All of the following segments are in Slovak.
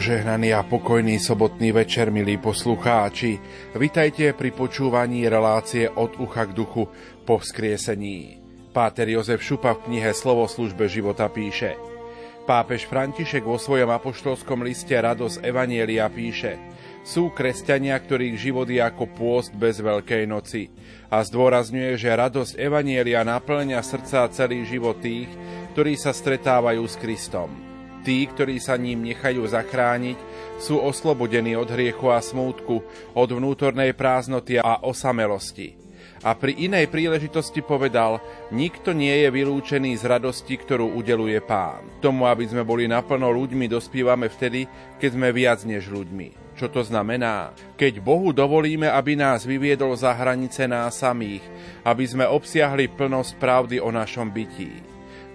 Požehnaný a pokojný sobotný večer, milí poslucháči. Vitajte pri počúvaní relácie od ucha k duchu po vzkriesení. Páter Jozef Šupa v knihe Slovo službe života píše Pápež František vo svojom apoštolskom liste Radosť Evanielia píše Sú kresťania, ktorých život je ako pôst bez Veľkej noci a zdôrazňuje, že radosť Evanielia naplňa srdca celý život tých, ktorí sa stretávajú s Kristom. Tí, ktorí sa ním nechajú zachrániť, sú oslobodení od hriechu a smútku, od vnútornej prázdnoty a osamelosti. A pri inej príležitosti povedal, nikto nie je vylúčený z radosti, ktorú udeluje pán. Tomu, aby sme boli naplno ľuďmi, dospívame vtedy, keď sme viac než ľuďmi. Čo to znamená? Keď Bohu dovolíme, aby nás vyviedol za hranice nás samých, aby sme obsiahli plnosť pravdy o našom bytí.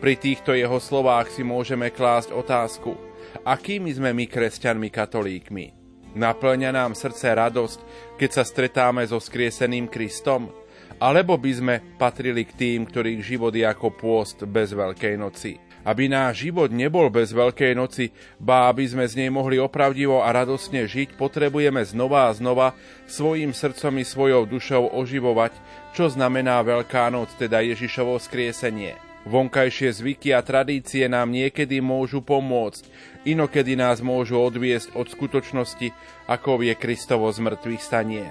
Pri týchto jeho slovách si môžeme klásť otázku, akými sme my kresťanmi katolíkmi. Naplňa nám srdce radosť, keď sa stretáme so skrieseným Kristom? Alebo by sme patrili k tým, ktorých život je ako pôst bez Veľkej noci? Aby náš život nebol bez Veľkej noci, ba aby sme z nej mohli opravdivo a radosne žiť, potrebujeme znova a znova svojim srdcom i svojou dušou oživovať, čo znamená Veľká noc, teda Ježišovo skriesenie. Vonkajšie zvyky a tradície nám niekedy môžu pomôcť, inokedy nás môžu odviesť od skutočnosti, ako je Kristovo zmrtvých stanie.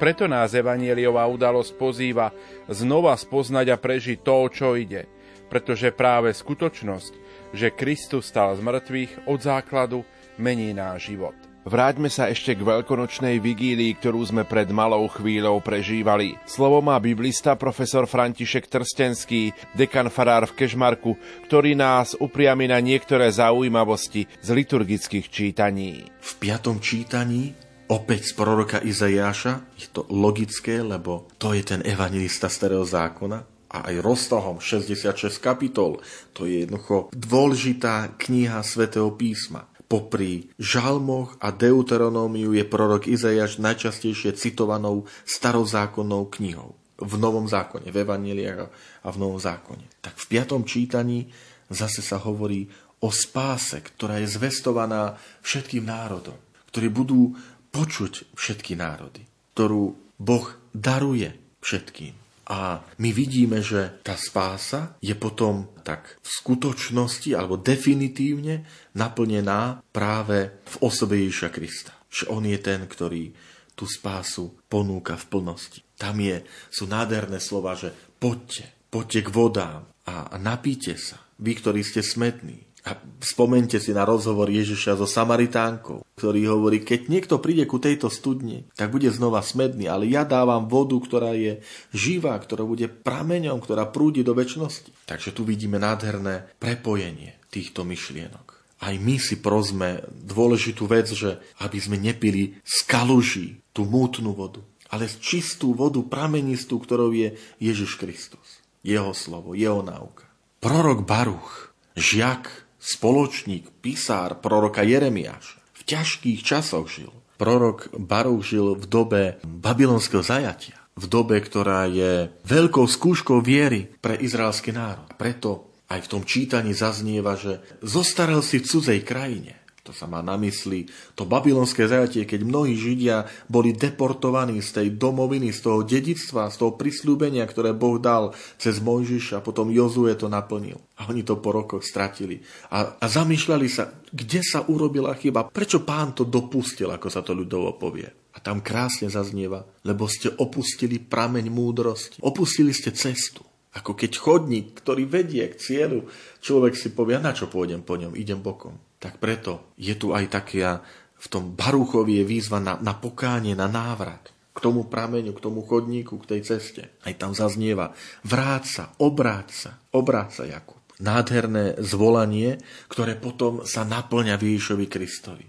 Preto nás evanieliová udalosť pozýva znova spoznať a prežiť to, čo ide, pretože práve skutočnosť, že Kristus stal z mŕtvych od základu, mení náš život. Vráťme sa ešte k veľkonočnej vigílii, ktorú sme pred malou chvíľou prežívali. Slovo má biblista profesor František Trstenský, dekan farár v Kežmarku, ktorý nás upriami na niektoré zaujímavosti z liturgických čítaní. V piatom čítaní opäť z proroka Izajáša, je to logické, lebo to je ten evangelista starého zákona, a aj roztahom 66 kapitol. To je jednoducho dôležitá kniha svätého písma. Popri žalmoch a deuteronómiu je prorok Izajaš najčastejšie citovanou starozákonnou knihou. V Novom zákone, v Evangeliách a v Novom zákone. Tak v piatom čítaní zase sa hovorí o spáse, ktorá je zvestovaná všetkým národom, ktorí budú počuť všetky národy, ktorú Boh daruje všetkým. A my vidíme, že tá spása je potom tak v skutočnosti alebo definitívne naplnená práve v osobe Ježiša Krista. Že on je ten, ktorý tú spásu ponúka v plnosti. Tam je, sú nádherné slova, že poďte, poďte k vodám a, napíte sa, vy, ktorí ste smetní. A spomente si na rozhovor Ježiša so Samaritánkou, ktorý hovorí, keď niekto príde ku tejto studni, tak bude znova smedný, ale ja dávam vodu, ktorá je živá, ktorá bude prameňom, ktorá prúdi do väčšnosti. Takže tu vidíme nádherné prepojenie týchto myšlienok. Aj my si prosme dôležitú vec, že aby sme nepili z kaluží tú mútnu vodu, ale z čistú vodu pramenistú, ktorou je Ježiš Kristus. Jeho slovo, jeho náuka. Prorok Baruch, žiak spoločník, pisár proroka Jeremiáš. V ťažkých časoch žil. Prorok Baruch žil v dobe babylonského zajatia. V dobe, ktorá je veľkou skúškou viery pre izraelský národ. Preto aj v tom čítaní zaznieva, že zostarel si v cudzej krajine. To sa má na mysli to babylonské zajatie, keď mnohí Židia boli deportovaní z tej domoviny, z toho dedictva, z toho prisľúbenia, ktoré Boh dal cez Mojžiša potom Jozue to naplnil. A oni to po rokoch stratili. A, a zamýšľali sa, kde sa urobila chyba, prečo pán to dopustil, ako sa to ľudovo povie. A tam krásne zaznieva, lebo ste opustili prameň múdrosti. Opustili ste cestu. Ako keď chodník, ktorý vedie k cieľu, človek si povie, na čo pôjdem po ňom, idem bokom. Tak preto je tu aj taká, v tom Baruchovi je výzva na, na pokánie, na návrat k tomu prameňu, k tomu chodníku, k tej ceste. Aj tam zaznieva, vráť sa, obráť sa, obráť Jakub. Nádherné zvolanie, ktoré potom sa naplňa Ježišovi Kristovi.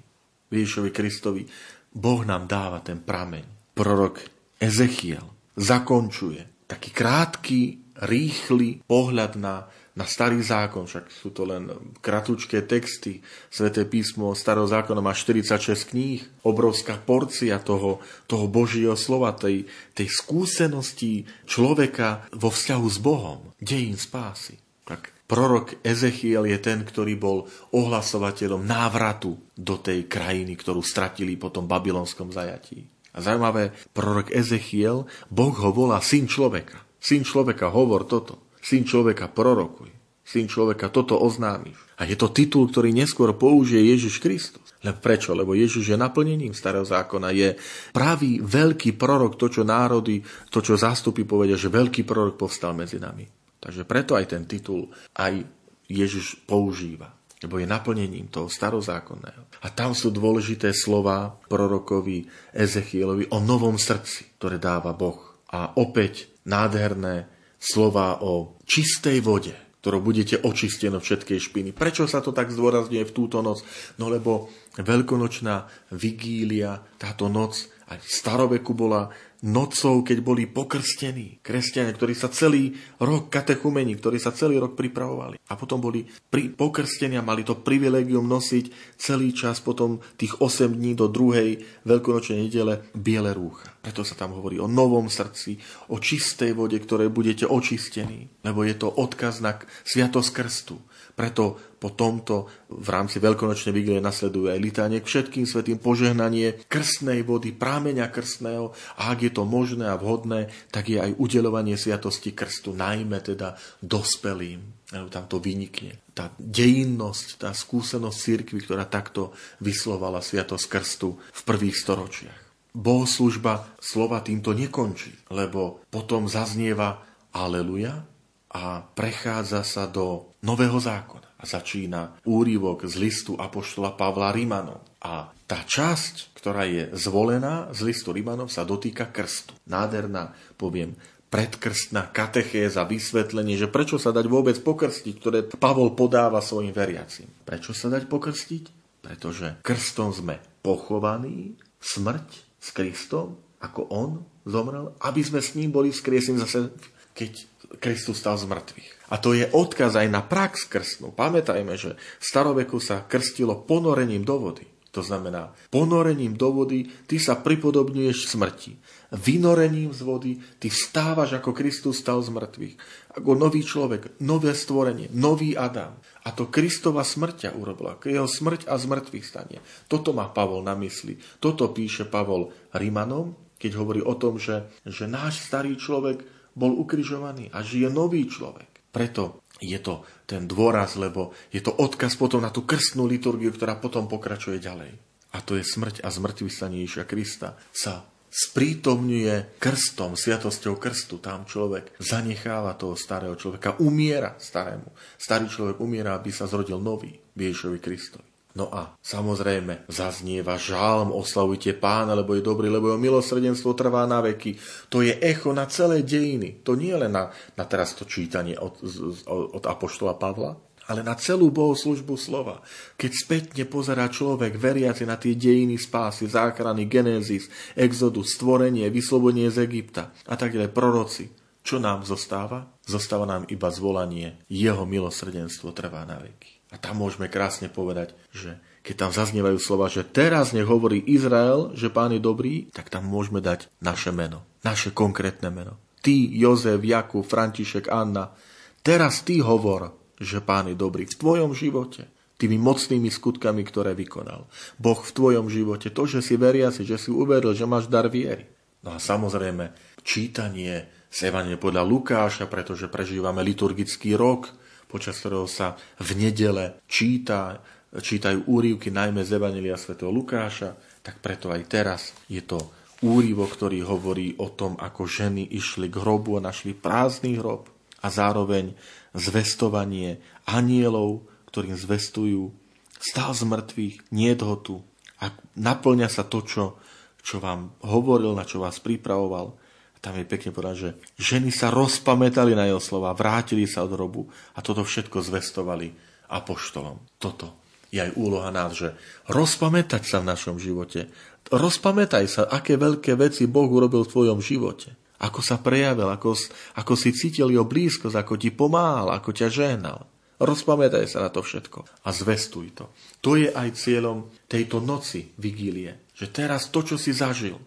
Ježišovi Kristovi Boh nám dáva ten prameň. Prorok Ezechiel zakončuje taký krátky, rýchly pohľad na na starý zákon, však sú to len kratučké texty. Sveté písmo starého zákona má 46 kníh, obrovská porcia toho, toho Božieho slova, tej, tej skúsenosti človeka vo vzťahu s Bohom, dejín spásy. Tak Prorok Ezechiel je ten, ktorý bol ohlasovateľom návratu do tej krajiny, ktorú stratili po tom babylonskom zajatí. A zaujímavé, prorok Ezechiel, Boh ho volá syn človeka. Syn človeka, hovor toto. Syn človeka, prorokuj. Syn človeka, toto oznámiš. A je to titul, ktorý neskôr použije Ježiš Kristus. Lebo prečo? Lebo Ježiš je naplnením starého zákona. Je pravý veľký prorok, to, čo národy, to, čo zástupy povedia, že veľký prorok povstal medzi nami. Takže preto aj ten titul aj Ježiš používa, lebo je naplnením toho starozákonného. A tam sú dôležité slova prorokovi Ezechielovi o novom srdci, ktoré dáva Boh. A opäť nádherné slova o čistej vode, ktorou budete očistení všetkej špiny. Prečo sa to tak zdôrazňuje v túto noc? No lebo veľkonočná vigília, táto noc aj v staroveku bola nocou, keď boli pokrstení kresťania, ktorí sa celý rok katechumení, ktorí sa celý rok pripravovali. A potom boli pri pokrstení a mali to privilegium nosiť celý čas potom tých 8 dní do druhej veľkonočnej nedele biele rúcha. Preto sa tam hovorí o novom srdci, o čistej vode, ktorej budete očistení, lebo je to odkaz na sviatosť krstu. Preto po tomto v rámci veľkonočnej vigílie nasleduje aj litánie k všetkým svetým požehnanie krstnej vody, prámeňa krstného a ak je to možné a vhodné, tak je aj udelovanie sviatosti krstu, najmä teda dospelým. Tam to vynikne. Tá dejinnosť, tá skúsenosť cirkvi, ktorá takto vyslovala sviatosť krstu v prvých storočiach. Bohoslužba slova týmto nekončí, lebo potom zaznieva Aleluja, a prechádza sa do Nového zákona a začína úrivok z listu Apoštola Pavla Rimanov. A tá časť, ktorá je zvolená z listu Rimanov, sa dotýka krstu. Nádherná, poviem, predkrstná katechéza, vysvetlenie, že prečo sa dať vôbec pokrstiť, ktoré Pavol podáva svojim veriacim. Prečo sa dať pokrstiť? Pretože krstom sme pochovaní, smrť s Kristom, ako on zomrel, aby sme s ním boli vzkriesení zase, keď Kristus stal z mŕtvych. A to je odkaz aj na prax krstnú. Pamätajme, že v staroveku sa krstilo ponorením do vody. To znamená, ponorením do vody ty sa pripodobňuješ smrti. Vynorením z vody ty vstávaš ako Kristus stal z mŕtvych. Ako nový človek, nové stvorenie, nový Adam. A to Kristova smrťa urobila. Jeho smrť a zmrtvých stanie. Toto má Pavol na mysli. Toto píše Pavol Rimanom, keď hovorí o tom, že, že náš starý človek bol ukrižovaný a žije nový človek. Preto je to ten dôraz, lebo je to odkaz potom na tú krstnú liturgiu, ktorá potom pokračuje ďalej. A to je smrť a zmrtvý stanie Ježiša Krista sa sprítomňuje krstom, sviatosťou krstu. Tam človek zanecháva toho starého človeka, umiera starému. Starý človek umiera, aby sa zrodil nový Ježišovi Kristovi. No a samozrejme zaznieva žálm, oslavujte pána, lebo je dobrý, lebo jeho milosrdenstvo trvá na veky. To je echo na celé dejiny. To nie len na, na teraz to čítanie od, od Apoštola Pavla, ale na celú bohoslužbu slova. Keď spätne pozerá človek veriaci na tie dejiny spásy, záchrany, genézis, exodus, stvorenie, vyslobodenie z Egypta a tak ďalej, proroci, čo nám zostáva? Zostáva nám iba zvolanie, jeho milosrdenstvo trvá na veky. A tam môžeme krásne povedať, že keď tam zaznievajú slova, že teraz nech hovorí Izrael, že pán je dobrý, tak tam môžeme dať naše meno, naše konkrétne meno. Ty, Jozef, Jakub, František, Anna, teraz ty hovor, že pán je dobrý v tvojom živote, tými mocnými skutkami, ktoré vykonal. Boh v tvojom živote, to, že si veriaci, že si uveril, že máš dar viery. No a samozrejme, čítanie z Evanie podľa Lukáša, pretože prežívame liturgický rok, počas ktorého sa v nedele číta, čítajú úrivky najmä z Evangelia sv. Lukáša, tak preto aj teraz je to úrivok, ktorý hovorí o tom, ako ženy išli k hrobu a našli prázdny hrob a zároveň zvestovanie anielov, ktorým zvestujú stál z mŕtvych, nie tu. A naplňa sa to, čo, čo vám hovoril, na čo vás pripravoval. Tam je pekne povedať, že ženy sa rozpamätali na jeho slova, vrátili sa od robu a toto všetko zvestovali apoštolom. Toto je aj úloha nás, že rozpamätať sa v našom živote. Rozpamätaj sa, aké veľké veci Boh urobil v tvojom živote. Ako sa prejavil, ako, ako si cítil jeho blízkosť, ako ti pomáhal, ako ťa žehnal. Rozpamätaj sa na to všetko a zvestuj to. To je aj cieľom tejto noci vigílie. Že teraz to, čo si zažil,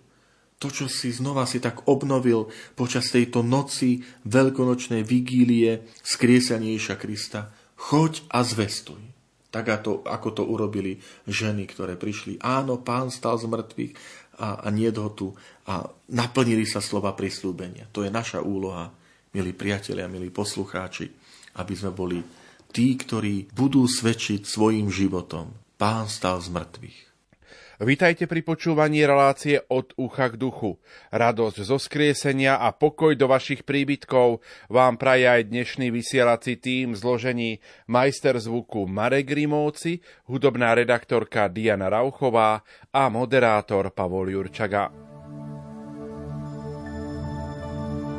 to, čo si znova si tak obnovil počas tejto noci veľkonočnej vigílie skriesaniejša Krista, choď a zvestuj. Tak ako to urobili ženy, ktoré prišli. Áno, pán stal z mŕtvych a, a nie ho tu. A naplnili sa slova prislúbenia. To je naša úloha, milí priatelia, milí poslucháči, aby sme boli tí, ktorí budú svedčiť svojim životom. Pán stal z mŕtvych. Vítajte pri počúvaní relácie od ucha k duchu. Radosť zo skriesenia a pokoj do vašich príbytkov vám praje aj dnešný vysielací tým zložení majster zvuku Marek Grimovci, hudobná redaktorka Diana Rauchová a moderátor Pavol Jurčaga.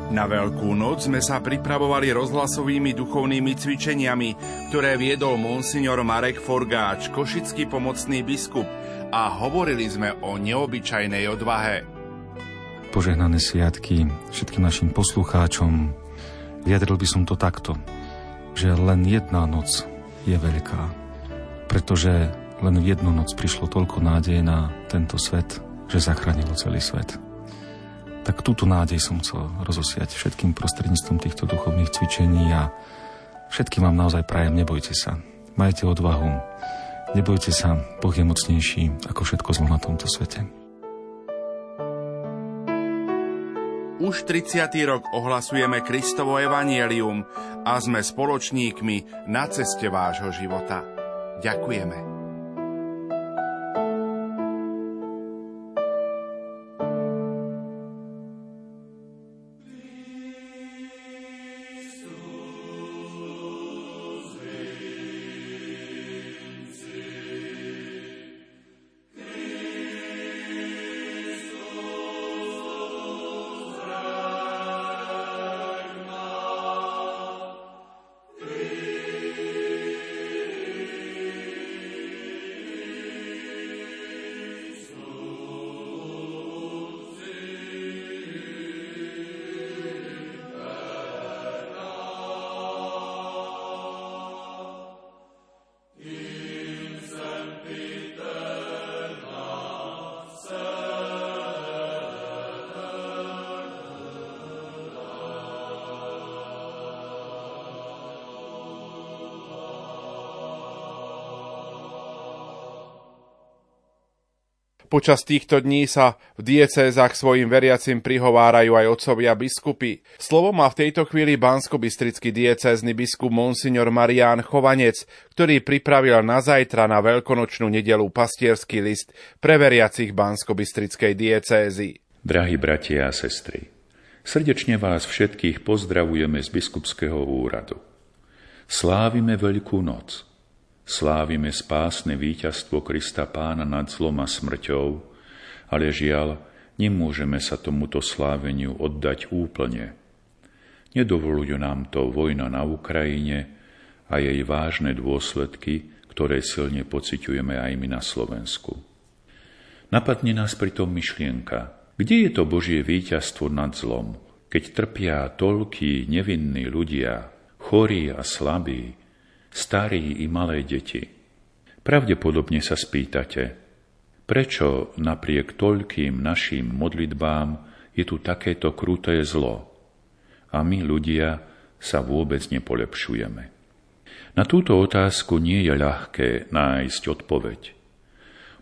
Na Veľkú noc sme sa pripravovali rozhlasovými duchovnými cvičeniami, ktoré viedol monsignor Marek Forgáč, košický pomocný biskup, a hovorili sme o neobyčajnej odvahe. Požehnané sviatky všetkým našim poslucháčom. Vyjadril by som to takto, že len jedna noc je veľká, pretože len v jednu noc prišlo toľko nádeje na tento svet, že zachránilo celý svet. Tak túto nádej som chcel rozosiať všetkým prostredníctvom týchto duchovných cvičení a všetkým vám naozaj prajem, nebojte sa. Majte odvahu, Nebojte sa, Boh je mocnejší ako všetko zlo na tomto svete. Už 30. rok ohlasujeme Kristovo evanielium a sme spoločníkmi na ceste vášho života. Ďakujeme. Počas týchto dní sa v diecézach svojim veriacim prihovárajú aj otcovia biskupy. Slovo má v tejto chvíli bansko-bystrický diecézny biskup Monsignor Marián Chovanec, ktorý pripravil na zajtra na veľkonočnú nedelu pastierský list pre veriacich bansko-bystrickej diecézy. Drahí bratia a sestry, srdečne vás všetkých pozdravujeme z biskupského úradu. Slávime Veľkú noc – slávime spásne víťazstvo Krista Pána nad zlom a smrťou, ale žiaľ, nemôžeme sa tomuto sláveniu oddať úplne. Nedovolujú nám to vojna na Ukrajine a jej vážne dôsledky, ktoré silne pociťujeme aj my na Slovensku. Napadne nás pritom myšlienka, kde je to Božie víťazstvo nad zlom, keď trpia toľkí nevinní ľudia, chorí a slabí, starí i malé deti. Pravdepodobne sa spýtate, prečo napriek toľkým našim modlitbám je tu takéto kruté zlo a my ľudia sa vôbec nepolepšujeme. Na túto otázku nie je ľahké nájsť odpoveď.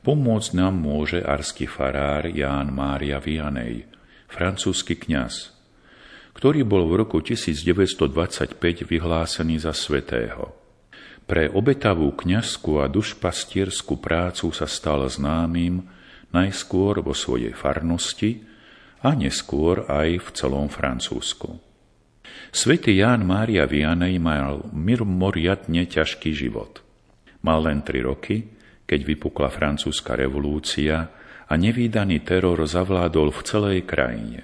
Pomôcť nám môže arský farár Ján Mária Vianej, francúzsky kňaz, ktorý bol v roku 1925 vyhlásený za svetého. Pre obetavú kňazskú a dušpastierskú prácu sa stal známym najskôr vo svojej farnosti a neskôr aj v celom Francúzsku. Svetý Ján Mária Vianej mal mimoriadne ťažký život. Mal len tri roky, keď vypukla francúzska revolúcia a nevýdaný teror zavládol v celej krajine.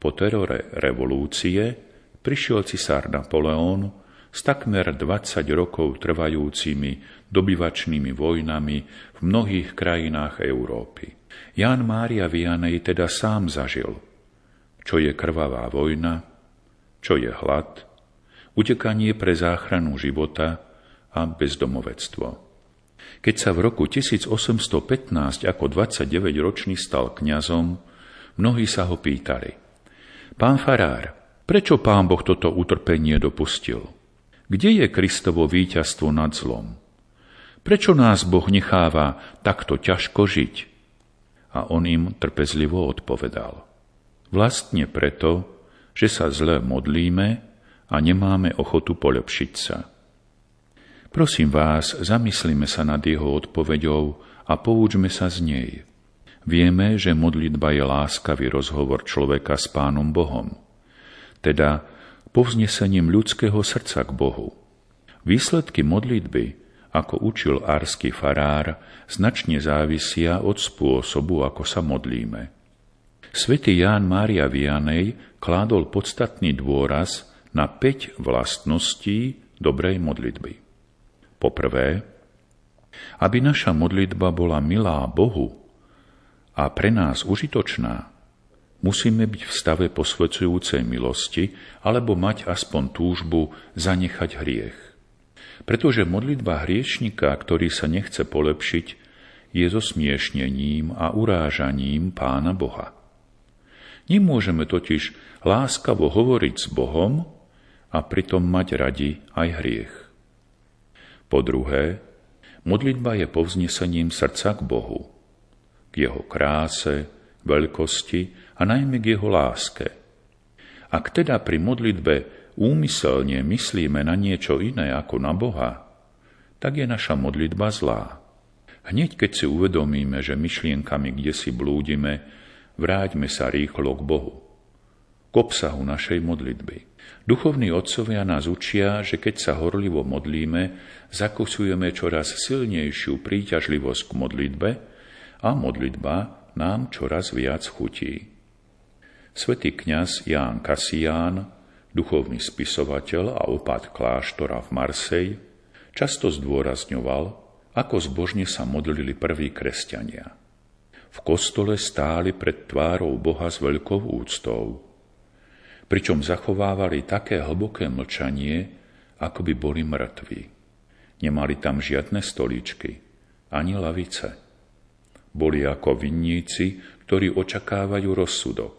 Po terore revolúcie prišiel cisár Napoleón s takmer 20 rokov trvajúcimi dobyvačnými vojnami v mnohých krajinách Európy. Ján Mária Vianej teda sám zažil, čo je krvavá vojna, čo je hlad, utekanie pre záchranu života a bezdomovectvo. Keď sa v roku 1815 ako 29-ročný stal kňazom, Mnohí sa ho pýtali. Pán Farár, prečo pán Boh toto utrpenie dopustil? Kde je Kristovo víťazstvo nad zlom? Prečo nás Boh necháva takto ťažko žiť? A on im trpezlivo odpovedal. Vlastne preto, že sa zle modlíme a nemáme ochotu polepšiť sa. Prosím vás, zamyslíme sa nad jeho odpoveďou a poučme sa z nej. Vieme, že modlitba je láskavý rozhovor človeka s Pánom Bohom, teda povznesením ľudského srdca k Bohu. Výsledky modlitby, ako učil ársky farár, značne závisia od spôsobu, ako sa modlíme. Svetý Ján Mária Vianej kládol podstatný dôraz na 5 vlastností dobrej modlitby. Poprvé, aby naša modlitba bola milá Bohu a pre nás užitočná, musíme byť v stave posvedzujúcej milosti alebo mať aspoň túžbu zanechať hriech. Pretože modlitba hriešnika, ktorý sa nechce polepšiť, je zosmiešnením a urážaním Pána Boha. Nemôžeme totiž láskavo hovoriť s Bohom a pritom mať radi aj hriech. Po druhé, modlitba je povznesením srdca k Bohu, k Jeho kráse, veľkosti a najmä k Jeho láske. Ak teda pri modlitbe úmyselne myslíme na niečo iné ako na Boha, tak je naša modlitba zlá. Hneď keď si uvedomíme, že myšlienkami kde si blúdime, vráťme sa rýchlo k Bohu, k obsahu našej modlitby. Duchovní otcovia nás učia, že keď sa horlivo modlíme, zakusujeme čoraz silnejšiu príťažlivosť k modlitbe a modlitba nám čoraz viac chutí. Svetý kňaz Ján Kasián, duchovný spisovateľ a opat kláštora v Marsej, často zdôrazňoval, ako zbožne sa modlili prví kresťania. V kostole stáli pred tvárou Boha s veľkou úctou – pričom zachovávali také hlboké mlčanie, ako by boli mŕtvi. Nemali tam žiadne stoličky, ani lavice. Boli ako vinníci, ktorí očakávajú rozsudok.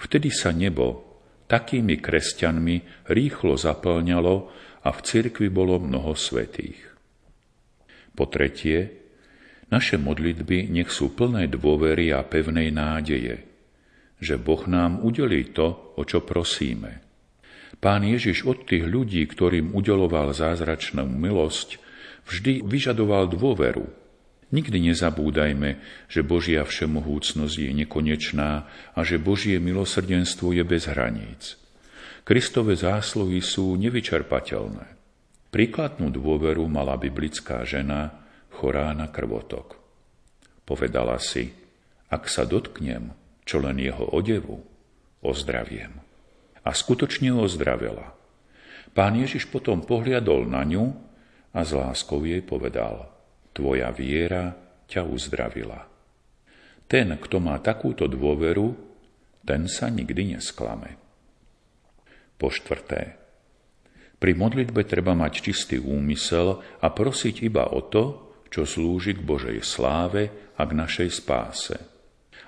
Vtedy sa nebo takými kresťanmi rýchlo zaplňalo a v cirkvi bolo mnoho svetých. Po tretie, naše modlitby nech sú plné dôvery a pevnej nádeje – že Boh nám udelí to, o čo prosíme. Pán Ježiš od tých ľudí, ktorým udeloval zázračnú milosť, vždy vyžadoval dôveru. Nikdy nezabúdajme, že Božia všemohúcnosť je nekonečná a že Božie milosrdenstvo je bez hraníc. Kristove zásluhy sú nevyčerpateľné. Príkladnú dôveru mala biblická žena chorá na krvotok. Povedala si, ak sa dotknem čo len jeho odevu, ozdraviem. A skutočne ozdravela. Pán Ježiš potom pohliadol na ňu a s láskou jej povedal, tvoja viera ťa uzdravila. Ten, kto má takúto dôveru, ten sa nikdy nesklame. Po štvrté, pri modlitbe treba mať čistý úmysel a prosiť iba o to, čo slúži k Božej sláve a k našej spáse.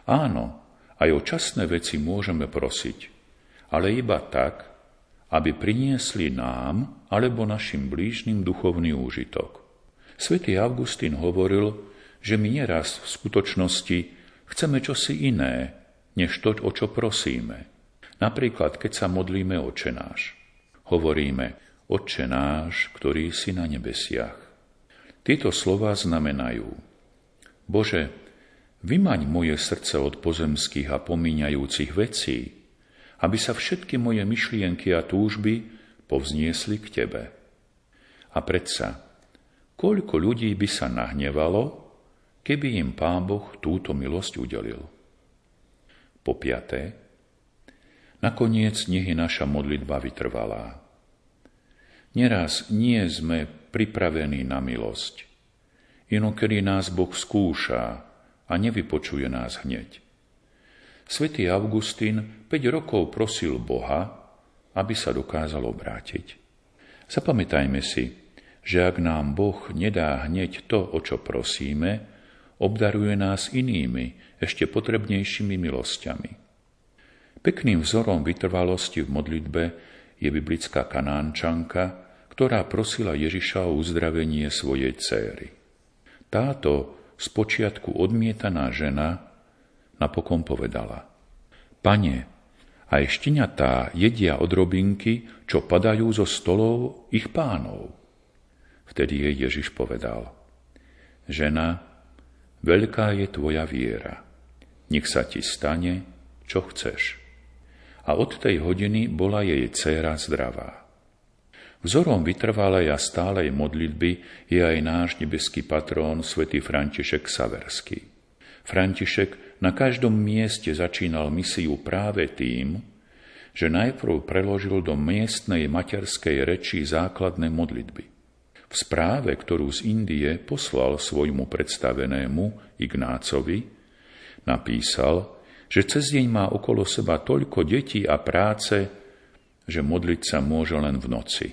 Áno, aj o časné veci môžeme prosiť, ale iba tak, aby priniesli nám alebo našim blížnym duchovný úžitok. Svetý Augustín hovoril, že my neraz v skutočnosti chceme čosi iné, než to, o čo prosíme. Napríklad, keď sa modlíme očenáš. Hovoríme, očenáš, ktorý si na nebesiach. Tieto slova znamenajú, Bože, Vymaň moje srdce od pozemských a pomíňajúcich vecí, aby sa všetky moje myšlienky a túžby povzniesli k Tebe. A predsa, koľko ľudí by sa nahnevalo, keby im Pán Boh túto milosť udelil. Po piaté, nakoniec nech je naša modlitba vytrvalá. Neraz nie sme pripravení na milosť. Inokedy nás Boh skúša, a nevypočuje nás hneď. Svetý Augustín 5 rokov prosil Boha, aby sa dokázal obrátiť. Zapamätajme si, že ak nám Boh nedá hneď to, o čo prosíme, obdaruje nás inými, ešte potrebnejšími milosťami. Pekným vzorom vytrvalosti v modlitbe je biblická kanánčanka, ktorá prosila Ježiša o uzdravenie svojej céry. Táto spočiatku odmietaná žena napokon povedala Pane, aj štiňatá jedia odrobinky, čo padajú zo stolov ich pánov. Vtedy jej Ježiš povedal Žena, veľká je tvoja viera. Nech sa ti stane, čo chceš a od tej hodiny bola jej dcéra zdravá. Vzorom vytrvalej a stálej modlitby je aj náš nebeský patrón svätý František Saverský. František na každom mieste začínal misiu práve tým, že najprv preložil do miestnej materskej reči základné modlitby. V správe, ktorú z Indie poslal svojmu predstavenému Ignácovi, napísal, že cez deň má okolo seba toľko detí a práce, že modliť sa môže len v noci.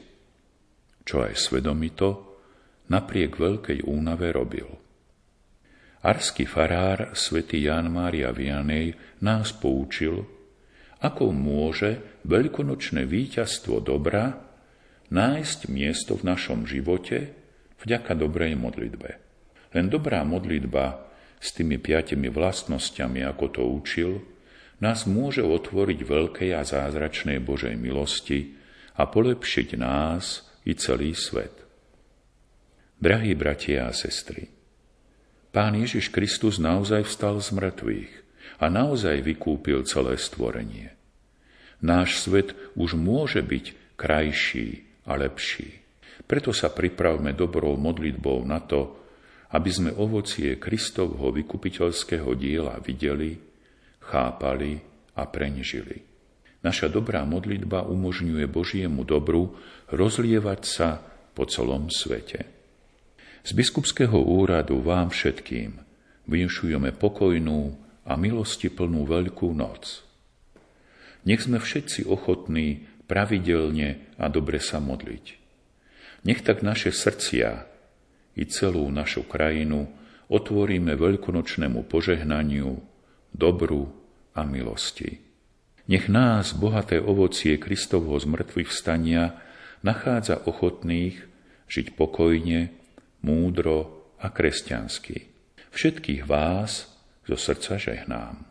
Čo aj svedomito, napriek veľkej únave robil. Arský farár svätý Jan Mária Vianej nás poučil, ako môže veľkonočné víťazstvo dobra nájsť miesto v našom živote vďaka dobrej modlitbe. Len dobrá modlitba s tými piatimi vlastnosťami, ako to učil, nás môže otvoriť veľkej a zázračnej Božej milosti a polepšiť nás i celý svet. Drahí bratia a sestry, Pán Ježiš Kristus naozaj vstal z mŕtvych a naozaj vykúpil celé stvorenie. Náš svet už môže byť krajší a lepší. Preto sa pripravme dobrou modlitbou na to, aby sme ovocie Kristovho vykupiteľského diela videli, chápali a prenežili. Naša dobrá modlitba umožňuje Božiemu dobru rozlievať sa po celom svete. Z biskupského úradu vám všetkým vyšujeme pokojnú a milosti plnú veľkú noc. Nech sme všetci ochotní pravidelne a dobre sa modliť. Nech tak naše srdcia i celú našu krajinu otvoríme veľkonočnému požehnaniu, dobru a milosti. Nech nás bohaté ovocie Kristovho zmrtvých vstania nachádza ochotných žiť pokojne, múdro a kresťansky. Všetkých vás zo srdca žehnám.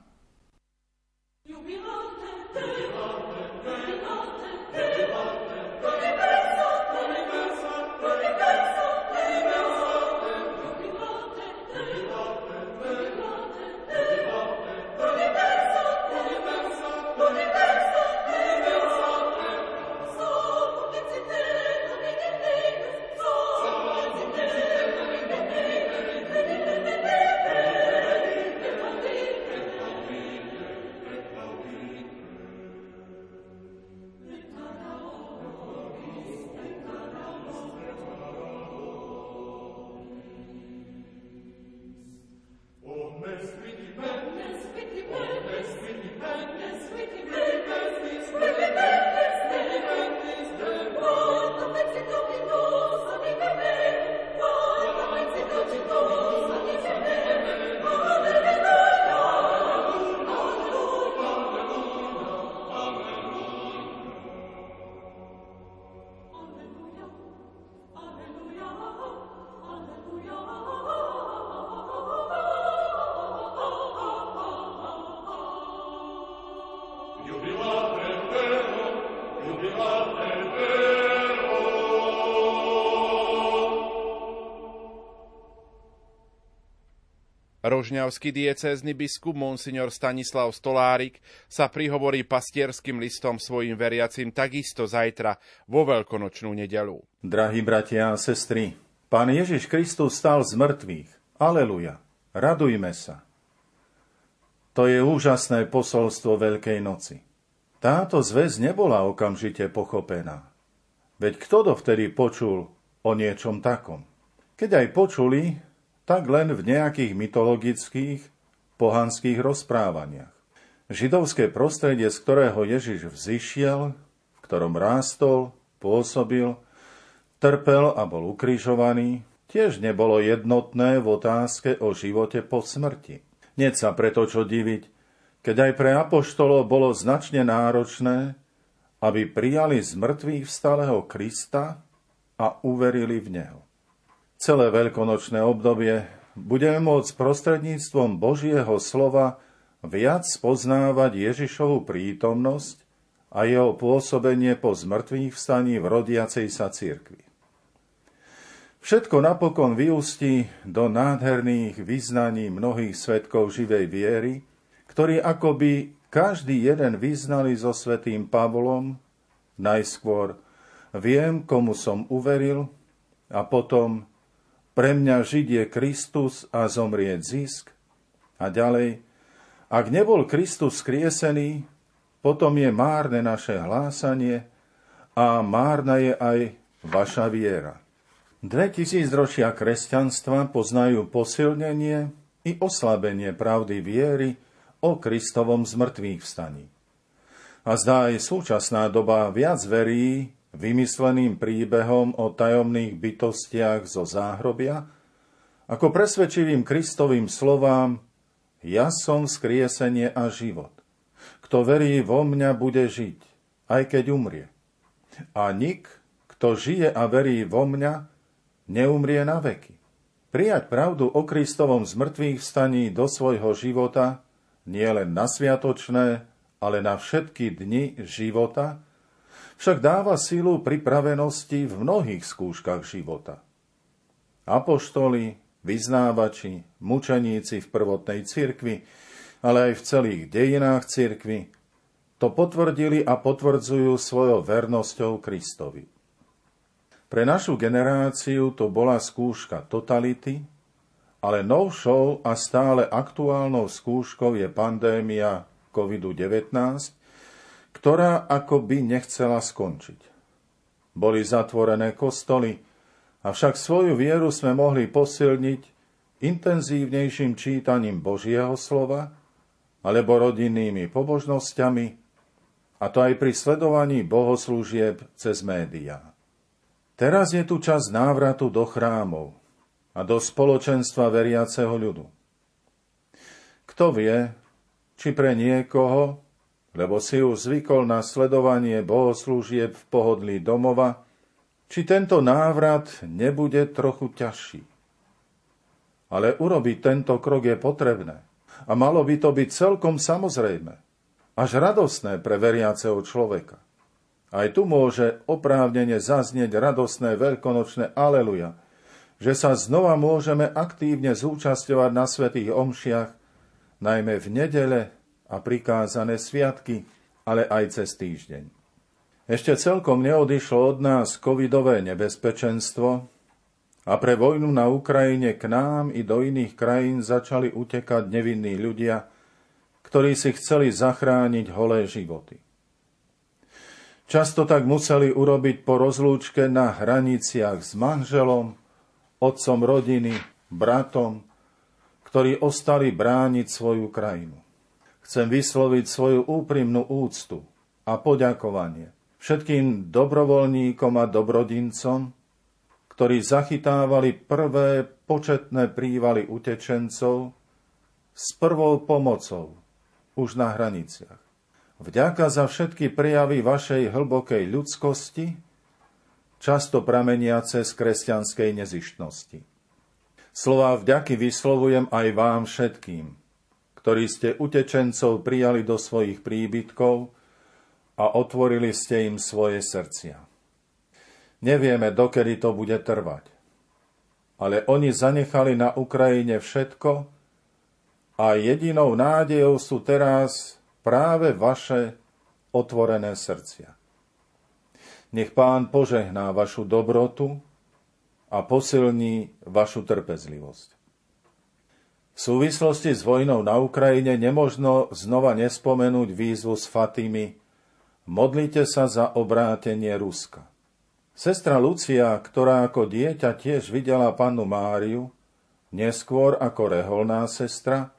Rožňavský diecézny biskup Monsignor Stanislav Stolárik sa prihovorí pastierským listom svojim veriacim takisto zajtra vo veľkonočnú nedelu. Drahí bratia a sestry, Pán Ježiš Kristus stal z mŕtvych. Aleluja. Radujme sa. To je úžasné posolstvo Veľkej noci. Táto zväz nebola okamžite pochopená. Veď kto dovtedy počul o niečom takom? Keď aj počuli, tak len v nejakých mytologických, pohanských rozprávaniach. Židovské prostredie, z ktorého Ježiš vzýšiel, v ktorom rástol, pôsobil, trpel a bol ukrižovaný, tiež nebolo jednotné v otázke o živote po smrti. Nie sa preto čo diviť, keď aj pre apoštolov bolo značne náročné, aby prijali z mŕtvych vstalého Krista a uverili v Neho. Celé veľkonočné obdobie budeme môcť prostredníctvom Božieho slova viac poznávať Ježišovu prítomnosť a jeho pôsobenie po zmrtvých vstaní v rodiacej sa cirkvi. Všetko napokon vyústí do nádherných vyznaní mnohých svetkov živej viery, ktorí akoby každý jeden vyznali so svetým Pavlom, najskôr viem, komu som uveril, a potom pre mňa žiť je Kristus a zomrieť zisk. A ďalej, ak nebol Kristus skriesený, potom je márne naše hlásanie a márna je aj vaša viera. Dve tisíc ročia kresťanstva poznajú posilnenie i oslabenie pravdy viery o Kristovom zmrtvých vstaní. A zdá aj súčasná doba viac verí vymysleným príbehom o tajomných bytostiach zo záhrobia, ako presvedčivým Kristovým slovám Ja som skriesenie a život. Kto verí vo mňa, bude žiť, aj keď umrie. A nik, kto žije a verí vo mňa, neumrie na veky. Prijať pravdu o Kristovom zmrtvých vstaní do svojho života nie len na sviatočné, ale na všetky dni života, však dáva silu pripravenosti v mnohých skúškach života. Apoštoli, vyznávači, mučeníci v prvotnej cirkvi, ale aj v celých dejinách cirkvi, to potvrdili a potvrdzujú svojou vernosťou Kristovi. Pre našu generáciu to bola skúška totality, ale novšou a stále aktuálnou skúškou je pandémia COVID-19, ktorá ako by nechcela skončiť. Boli zatvorené kostoly, avšak svoju vieru sme mohli posilniť intenzívnejším čítaním Božieho slova alebo rodinnými pobožnosťami, a to aj pri sledovaní bohoslúžieb cez médiá. Teraz je tu čas návratu do chrámov a do spoločenstva veriaceho ľudu. Kto vie, či pre niekoho, lebo si už zvykol na sledovanie bohoslúžieb v pohodlí domova, či tento návrat nebude trochu ťažší. Ale urobiť tento krok je potrebné a malo by to byť celkom samozrejme, až radosné pre veriaceho človeka. Aj tu môže oprávnene zaznieť radosné veľkonočné aleluja, že sa znova môžeme aktívne zúčastňovať na svetých omšiach, najmä v nedele a prikázané sviatky, ale aj cez týždeň. Ešte celkom neodišlo od nás covidové nebezpečenstvo a pre vojnu na Ukrajine k nám i do iných krajín začali utekať nevinní ľudia, ktorí si chceli zachrániť holé životy. Často tak museli urobiť po rozlúčke na hraniciach s manželom, otcom rodiny, bratom, ktorí ostali brániť svoju krajinu. Chcem vysloviť svoju úprimnú úctu a poďakovanie všetkým dobrovoľníkom a dobrodincom, ktorí zachytávali prvé početné prívaly utečencov s prvou pomocou už na hraniciach. Vďaka za všetky prejavy vašej hlbokej ľudskosti, často prameniace z kresťanskej nezištnosti. Slova vďaky vyslovujem aj vám všetkým, ktorí ste utečencov prijali do svojich príbytkov a otvorili ste im svoje srdcia. Nevieme, dokedy to bude trvať, ale oni zanechali na Ukrajine všetko a jedinou nádejou sú teraz práve vaše otvorené srdcia. Nech Pán požehná vašu dobrotu a posilní vašu trpezlivosť. V súvislosti s vojnou na Ukrajine nemožno znova nespomenúť výzvu s Fatými Modlite sa za obrátenie Ruska. Sestra Lucia, ktorá ako dieťa tiež videla pannu Máriu, neskôr ako reholná sestra,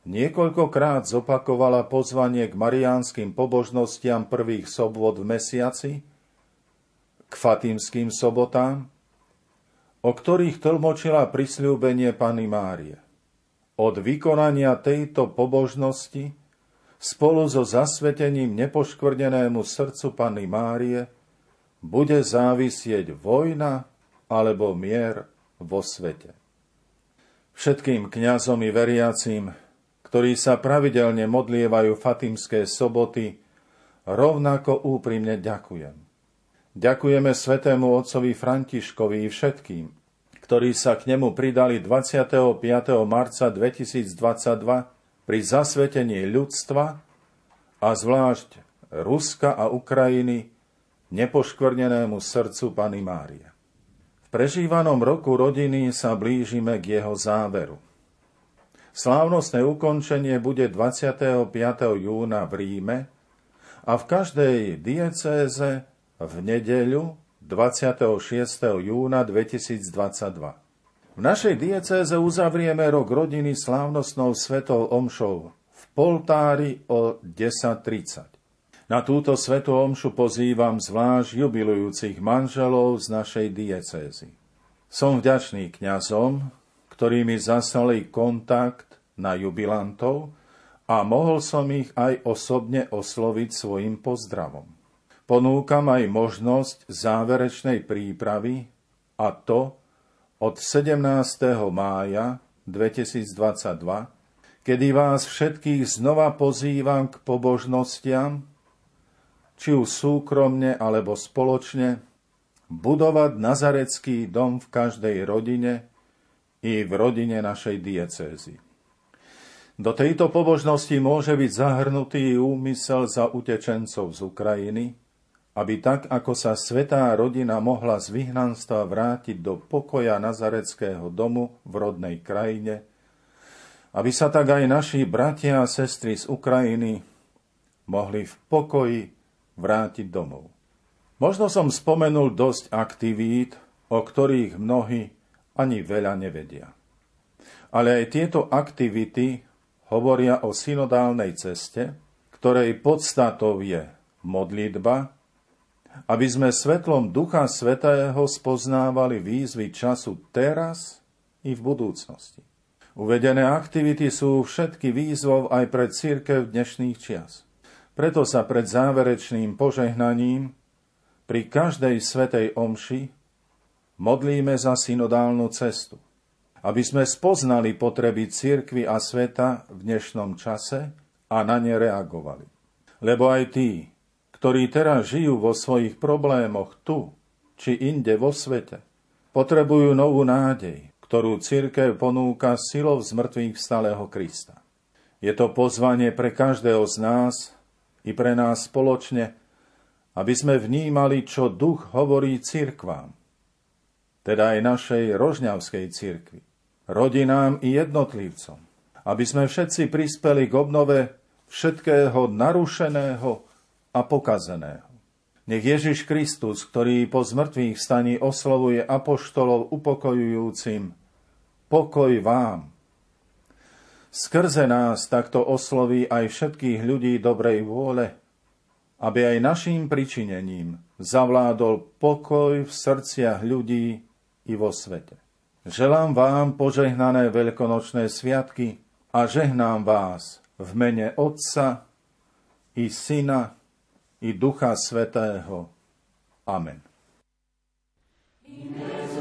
Niekoľkokrát zopakovala pozvanie k mariánskym pobožnostiam prvých sobot v mesiaci, k fatímským sobotám o ktorých tlmočila prisľúbenie Pany Márie. Od vykonania tejto pobožnosti spolu so zasvetením nepoškvrnenému srdcu Panny Márie bude závisieť vojna alebo mier vo svete. Všetkým kňazom i veriacím, ktorí sa pravidelne modlievajú Fatimské soboty, rovnako úprimne ďakujem. Ďakujeme svetému otcovi Františkovi i všetkým, ktorí sa k nemu pridali 25. marca 2022 pri zasvetení ľudstva a zvlášť Ruska a Ukrajiny nepoškvrnenému srdcu Pany Márie. V prežívanom roku rodiny sa blížime k jeho záveru. Slávnostné ukončenie bude 25. júna v Ríme a v každej diecéze v nedeľu 26. júna 2022. V našej diecéze uzavrieme rok rodiny slávnostnou svetou omšou v Poltári o 10.30. Na túto svetú omšu pozývam zvlášť jubilujúcich manželov z našej diecézy. Som vďačný kňazom, ktorí mi zaslali kontakt na jubilantov a mohol som ich aj osobne osloviť svojim pozdravom. Ponúkam aj možnosť záverečnej prípravy a to od 17. mája 2022, kedy vás všetkých znova pozývam k pobožnostiam, či už súkromne alebo spoločne, budovať Nazarecký dom v každej rodine i v rodine našej diecézy. Do tejto pobožnosti môže byť zahrnutý úmysel za utečencov z Ukrajiny, aby tak, ako sa svetá rodina mohla z vyhnanstva vrátiť do pokoja Nazareckého domu v rodnej krajine, aby sa tak aj naši bratia a sestry z Ukrajiny mohli v pokoji vrátiť domov. Možno som spomenul dosť aktivít, o ktorých mnohí ani veľa nevedia. Ale aj tieto aktivity hovoria o synodálnej ceste, ktorej podstatou je modlitba, aby sme svetlom Ducha Svetého spoznávali výzvy času teraz i v budúcnosti. Uvedené aktivity sú všetky výzvou aj pre církev dnešných čias. Preto sa pred záverečným požehnaním pri každej svetej omši modlíme za synodálnu cestu, aby sme spoznali potreby církvy a sveta v dnešnom čase a na ne reagovali. Lebo aj tí, ktorí teraz žijú vo svojich problémoch tu či inde vo svete, potrebujú novú nádej, ktorú církev ponúka silou z mŕtvych vstalého Krista. Je to pozvanie pre každého z nás i pre nás spoločne, aby sme vnímali, čo duch hovorí církvám, teda aj našej rožňavskej církvi, rodinám i jednotlivcom, aby sme všetci prispeli k obnove všetkého narušeného a pokazeného. Nech Ježiš Kristus, ktorý po zmrtvých staní oslovuje apoštolov upokojujúcim pokoj vám, skrze nás takto osloví aj všetkých ľudí dobrej vôle, aby aj našim pričinením zavládol pokoj v srdciach ľudí i vo svete. Želám vám požehnané veľkonočné sviatky a žehnám vás v mene Otca i Syna i Ducha Svetého. Amen. Amen.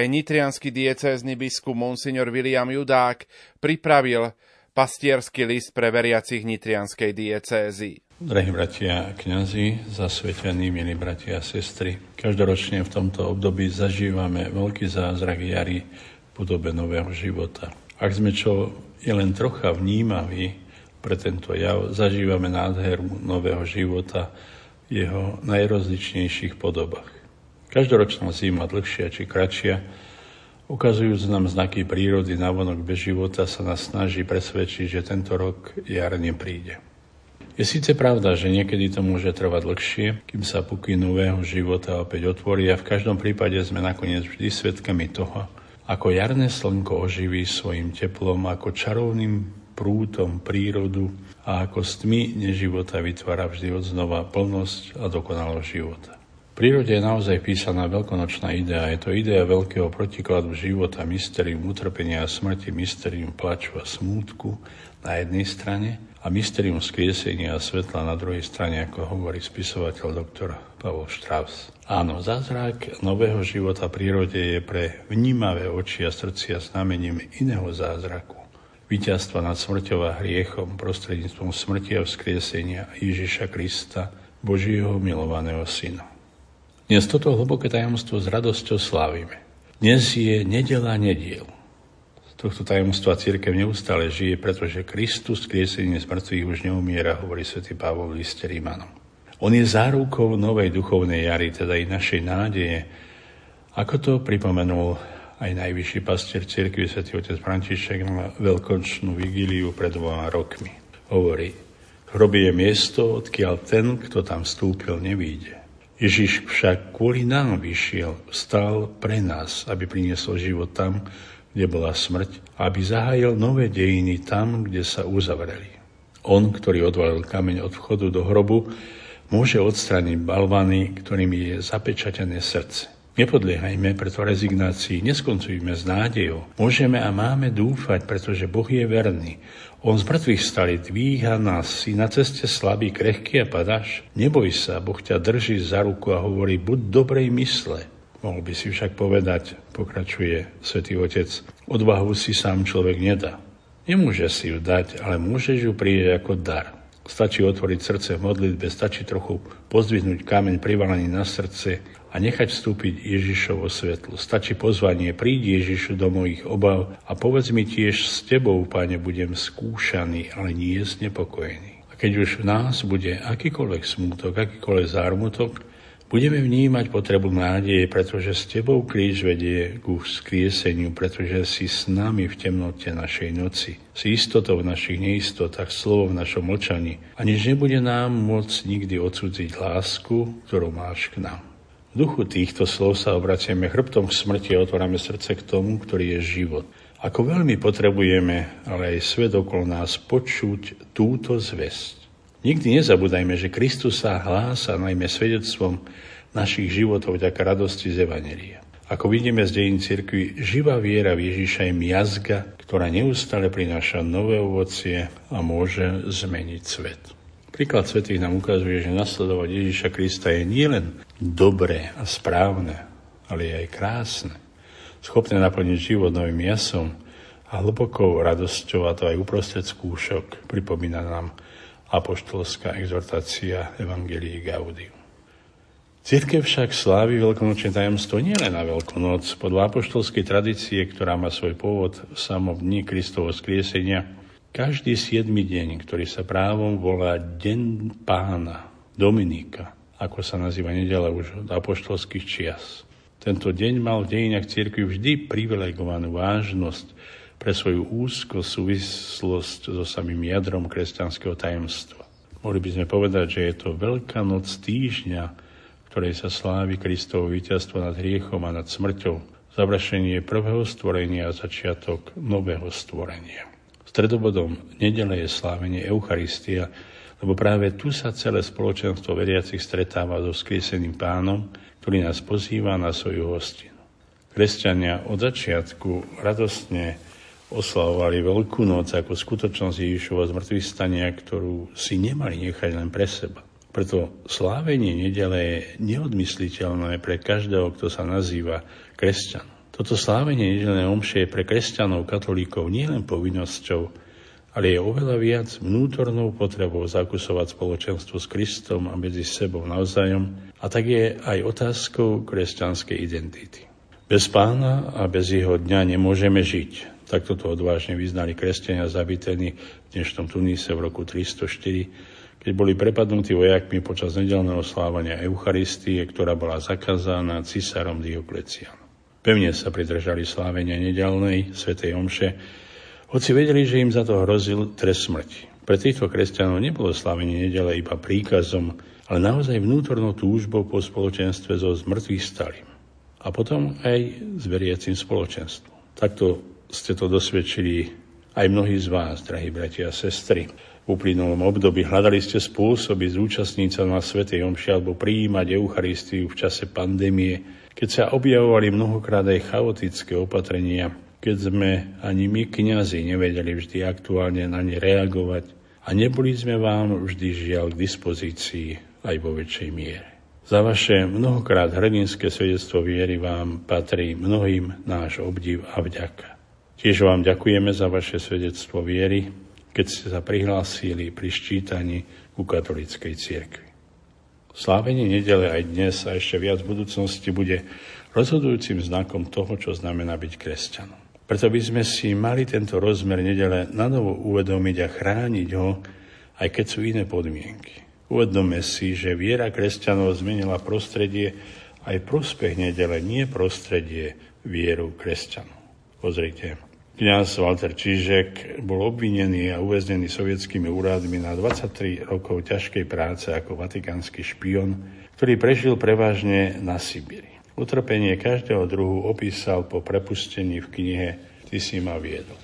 Aj nitrianský diecézny biskup Monsignor William Judák pripravil pastierský list pre veriacich nitrianskej diecézy. Drahí bratia a kňazi, zasvetení, milí bratia a sestry, každoročne v tomto období zažívame veľký zázrak jary v podobe nového života. Ak sme čo je len trocha vnímaví pre tento jav, zažívame nádheru nového života v jeho najrozličnejších podobách. Každoročná zima, dlhšia či kratšia, ukazujúc nám znaky prírody navonok bez života, sa nás snaží presvedčiť, že tento rok jar nepríde. Je síce pravda, že niekedy to môže trvať dlhšie, kým sa puky nového života opäť otvorí a v každom prípade sme nakoniec vždy svedkami toho, ako jarné slnko oživí svojim teplom, ako čarovným prútom prírodu a ako z tmy neživota vytvára vždy odznova plnosť a dokonalosť života prírode je naozaj písaná veľkonočná idea. Je to idea veľkého protikladu života, mysterium utrpenia a smrti, mysterium plaču a smútku na jednej strane a mysterium skriesenia a svetla na druhej strane, ako hovorí spisovateľ doktor Pavol Strauss. Áno, zázrak nového života v prírode je pre vnímavé oči a srdcia znamením iného zázraku. Víťazstva nad smrťou a hriechom prostredníctvom smrti a vzkriesenia Ježiša Krista, Božího milovaného Syna. Dnes toto hlboké tajomstvo s radosťou slávime. Dnes je nedela nediel. Z tohto tajomstva církev neustále žije, pretože Kristus kriesenie z už neumiera, hovorí svätý Pavol v liste Rímanom. On je zárukou novej duchovnej jary, teda i našej nádeje, ako to pripomenul aj najvyšší pastier cirkvi svätý otec František na veľkočnú vigíliu pred dvoma rokmi. Hovorí, hroby je miesto, odkiaľ ten, kto tam vstúpil, nevíde. Ježiš však kvôli nám vyšiel, stal pre nás, aby priniesol život tam, kde bola smrť, aby zahájil nové dejiny tam, kde sa uzavreli. On, ktorý odvalil kameň od vchodu do hrobu, môže odstrániť balvany, ktorými je zapečatené srdce. Nepodliehajme preto rezignácii, neskoncujme s nádejou. Môžeme a máme dúfať, pretože Boh je verný. On z mŕtvych stali dvíha nás, si na ceste slabý, krehký a padáš. Neboj sa, Boh ťa drží za ruku a hovorí, buď dobrej mysle. Mohol by si však povedať, pokračuje svätý Otec, odvahu si sám človek nedá. Nemôže si ju dať, ale môžeš ju prijať ako dar. Stačí otvoriť srdce v modlitbe, stačí trochu pozdvihnúť kameň privalený na srdce a nechať vstúpiť Ježišovo svetlo. Stačí pozvanie, príď Ježišu do mojich obav a povedz mi tiež s tebou, Pane, budem skúšaný, ale nie znepokojený. A keď už v nás bude akýkoľvek smútok, akýkoľvek zármutok, budeme vnímať potrebu nádeje, pretože s tebou kríž vedie ku skrieseniu, pretože si s nami v temnote našej noci. Si istotou v našich neistotách, slovo v našom mlčaní a nič nebude nám môcť nikdy odsudziť lásku, ktorú máš k nám. V duchu týchto slov sa obraciame chrbtom k smrti a otvárame srdce k tomu, ktorý je život. Ako veľmi potrebujeme, ale aj svet okolo nás počuť túto zväzť. Nikdy nezabúdajme, že Kristus sa hlása najmä svedectvom našich životov vďaka radosti z Evanelia. Ako vidíme z dejín cirkvi, živá viera v Ježiša je miazga, ktorá neustále prináša nové ovocie a môže zmeniť svet. Príklad svetých nám ukazuje, že nasledovať Ježiša Krista je nielen dobré a správne, ale aj krásne. Schopné naplniť život novým jasom a hlbokou radosťou, a to aj uprostred skúšok, pripomína nám apoštolská exhortácia Evangelii Gaudium. Církev však slávi veľkonočné tajomstvo nielen na Veľkonoc. Podľa apoštolskej tradície, ktorá má svoj pôvod v samom dni Kristovo skriesenia, každý siedmy deň, ktorý sa právom volá Deň pána, Dominika, ako sa nazýva nedela už od apoštolských čias. Tento deň mal v dejinách cirkvi vždy privilegovanú vážnosť pre svoju úzko súvislosť so samým jadrom kresťanského tajemstva. Mohli by sme povedať, že je to veľká noc týždňa, ktorej sa slávi Kristovo víťazstvo nad hriechom a nad smrťou, završenie prvého stvorenia a začiatok nového stvorenia. Stredobodom nedele je slávenie Eucharistia, lebo práve tu sa celé spoločenstvo veriacich stretáva so skrieseným pánom, ktorý nás pozýva na svoju hostinu. Kresťania od začiatku radostne oslavovali Veľkú noc ako skutočnosť Ježišova zmrtvých stania, ktorú si nemali nechať len pre seba. Preto slávenie nedele je neodmysliteľné pre každého, kto sa nazýva kresťan. To Toto slávenie nedelnej omše je pre kresťanov, katolíkov nielen povinnosťou, ale je oveľa viac vnútornou potrebou zakusovať spoločenstvo s Kristom a medzi sebou navzájom a tak je aj otázkou kresťanskej identity. Bez pána a bez jeho dňa nemôžeme žiť. Takto to odvážne vyznali kresťania zabitení v dnešnom Tunise v roku 304, keď boli prepadnutí vojakmi počas nedelného slávania Eucharistie, ktorá bola zakázaná cisárom Dioklecianom. Pevne sa pridržali slávenia nedelnej svätej Omše, hoci vedeli, že im za to hrozil trest smrti. Pre týchto kresťanov nebolo slávenie nedele iba príkazom, ale naozaj vnútornou túžbou po spoločenstve so zmrtvých stalým. A potom aj s veriacim spoločenstvom. Takto ste to dosvedčili aj mnohí z vás, drahí bratia a sestry. V uplynulom období hľadali ste spôsoby zúčastniť sa na Svetej Omši alebo prijímať Eucharistiu v čase pandémie, keď sa objavovali mnohokrát aj chaotické opatrenia, keď sme ani my, kňazi, nevedeli vždy aktuálne na ne reagovať a neboli sme vám vždy žiaľ k dispozícii aj vo väčšej miere. Za vaše mnohokrát hrdinské svedectvo viery vám patrí mnohým náš obdiv a vďaka. Tiež vám ďakujeme za vaše svedectvo viery, keď ste sa prihlásili pri ščítaní ku katolíckej cirkvi. Slávenie nedele aj dnes a ešte viac v budúcnosti bude rozhodujúcim znakom toho, čo znamená byť kresťanom. Preto by sme si mali tento rozmer nedele nanovo uvedomiť a chrániť ho, aj keď sú iné podmienky. Uvedome si, že viera kresťanov zmenila prostredie aj prospech nedele, nie prostredie vieru kresťanov. Pozrite, kňaz Walter Čížek bol obvinený a uväznený sovietskými úradmi na 23 rokov ťažkej práce ako vatikánsky špion, ktorý prežil prevažne na Sibíri. Utrpenie každého druhu opísal po prepustení v knihe Ty si ma viedol.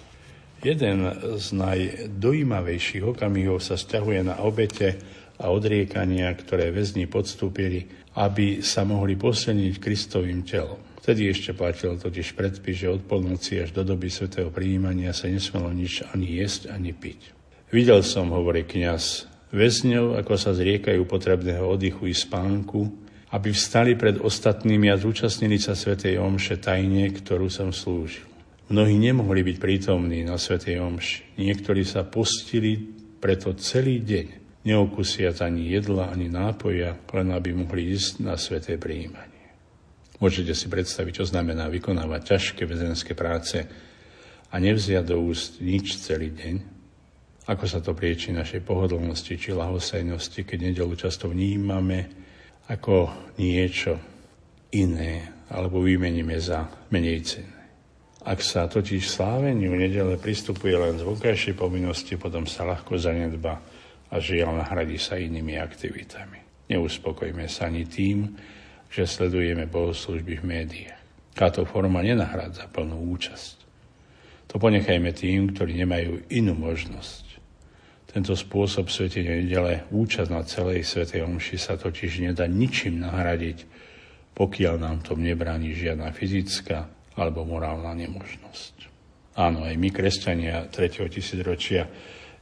Jeden z najdojímavejších okamihov sa stiahuje na obete a odriekania, ktoré väzni podstúpili, aby sa mohli posilniť Kristovým telom. Vtedy ešte platil totiž predpis, že od polnoci až do doby svetého prijímania sa nesmelo nič ani jesť, ani piť. Videl som, hovorí kňaz, väzňov, ako sa zriekajú potrebného oddychu i spánku, aby vstali pred ostatnými a zúčastnili sa Svetej Omše tajne, ktorú som slúžil. Mnohí nemohli byť prítomní na Svetej Omši. Niektorí sa postili preto celý deň, neokusiac ani jedla, ani nápoja, len aby mohli ísť na Sveté prijímanie. Môžete si predstaviť, čo znamená vykonávať ťažké väzenské práce a nevziať do úst nič celý deň, ako sa to prieči našej pohodlnosti či lahosajnosti, keď nedelu často vnímame ako niečo iné, alebo vymeníme za menej cenné. Ak sa totiž sláveniu nedele pristupuje len z vonkajšej povinnosti, potom sa ľahko zanedba a žiaľ nahradí sa inými aktivitami. Neuspokojme sa ani tým, že sledujeme bohoslužby v médiách. Táto forma nenahrádza plnú účasť. To ponechajme tým, ktorí nemajú inú možnosť tento spôsob svetenia nedele, účasť na celej svetej omši sa totiž nedá ničím nahradiť, pokiaľ nám tom nebráni žiadna fyzická alebo morálna nemožnosť. Áno, aj my, kresťania 3. tisícročia,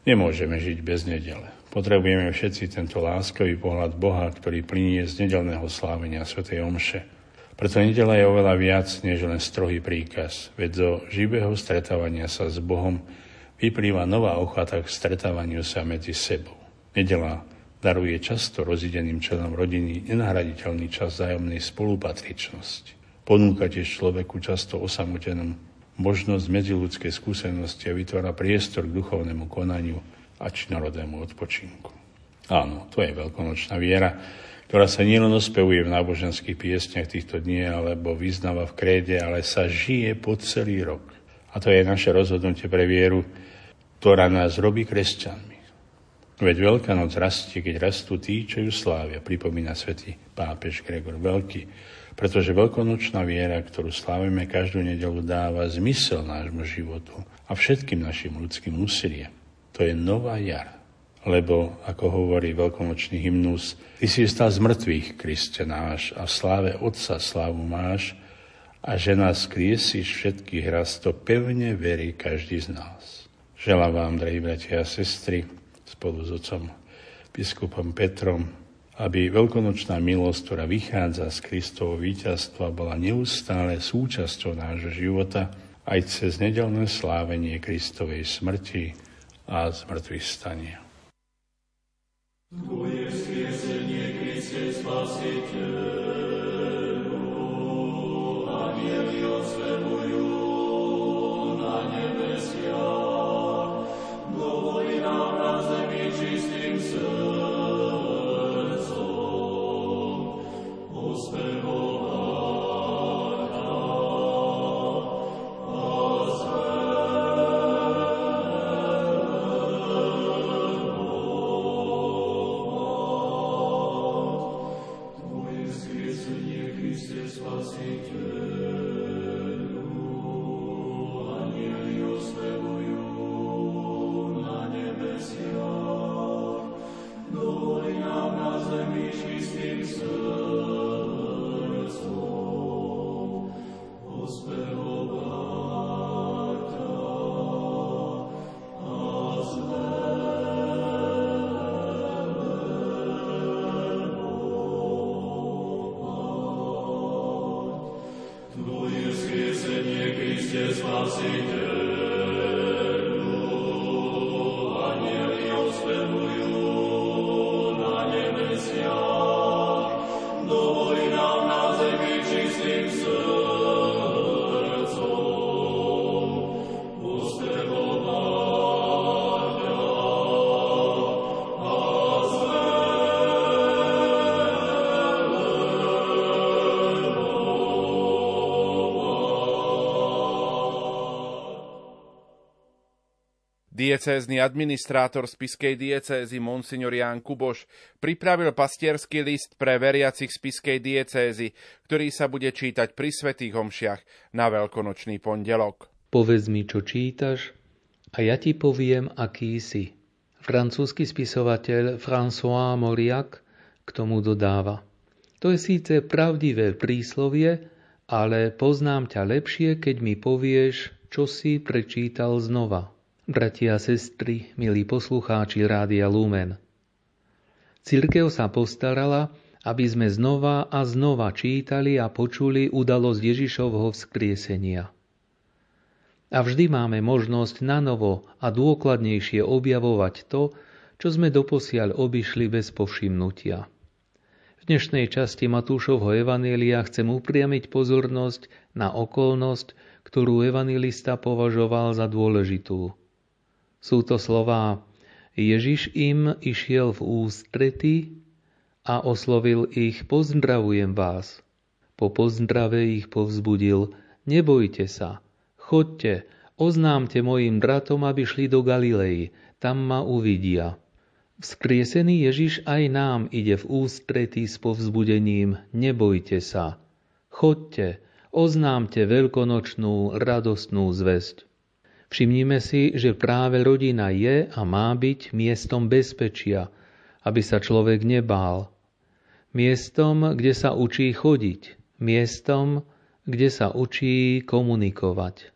nemôžeme žiť bez nedele. Potrebujeme všetci tento láskavý pohľad Boha, ktorý plinie z nedelného slávenia svätej Omše. Preto nedela je oveľa viac než len strohý príkaz, veď zo živého stretávania sa s Bohom vyplýva nová ochota k stretávaniu sa medzi sebou. Nedela daruje často rozideným členom rodiny nenahraditeľný čas zájomnej spolupatričnosti. Ponúka tiež človeku často osamotenom možnosť medziludskej skúsenosti a vytvára priestor k duchovnému konaniu a činorodému odpočinku. Áno, to je veľkonočná viera, ktorá sa nielen ospevuje v náboženských piesniach týchto dní alebo vyznáva v kréde, ale sa žije po celý rok. A to je naše rozhodnutie pre vieru, ktorá nás robí kresťanmi. Veď Veľká noc rastie, keď rastú tí, čo ju slávia, pripomína svätý pápež Gregor Veľký, pretože veľkonočná viera, ktorú slávime každú nedelu, dáva zmysel nášmu životu a všetkým našim ľudským úsiliam. To je nová jar. Lebo, ako hovorí veľkonočný hymnus, Ty si stal z mŕtvych, Kriste náš, a v sláve Otca slávu máš, a že nás kriesíš všetkých raz, to pevne verí každý z nás. Želám vám, drahí bratia a sestry, spolu s otcom biskupom Petrom, aby veľkonočná milosť, ktorá vychádza z Kristovho víťazstva, bola neustále súčasťou nášho života aj cez nedelné slávenie Kristovej smrti a zmrtvých stania. Tvoje Kriste нас, нечистым сыном. Diecézny administrátor spiskej diecézy Monsignor Ján Kuboš pripravil pastierský list pre veriacich spiskej diecézy, ktorý sa bude čítať pri svätých homšiach na veľkonočný pondelok. Povedz mi, čo čítaš a ja ti poviem, aký si. Francúzsky spisovateľ François Mauriac k tomu dodáva. To je síce pravdivé príslovie, ale poznám ťa lepšie, keď mi povieš, čo si prečítal znova. Bratia a sestry, milí poslucháči Rádia Lumen. Cirkev sa postarala, aby sme znova a znova čítali a počuli udalosť Ježišovho vzkriesenia. A vždy máme možnosť na novo a dôkladnejšie objavovať to, čo sme doposiaľ obišli bez povšimnutia. V dnešnej časti Matúšovho Evanielia chcem upriamiť pozornosť na okolnosť, ktorú evangelista považoval za dôležitú – sú to slová Ježiš im išiel v ústrety a oslovil ich pozdravujem vás. Po pozdrave ich povzbudil nebojte sa, chodte, oznámte mojim bratom, aby šli do Galilei, tam ma uvidia. Vzkriesený Ježiš aj nám ide v ústretí s povzbudením nebojte sa, chodte, oznámte veľkonočnú radostnú zväzť. Všimnime si, že práve rodina je a má byť miestom bezpečia, aby sa človek nebál. Miestom, kde sa učí chodiť. Miestom, kde sa učí komunikovať.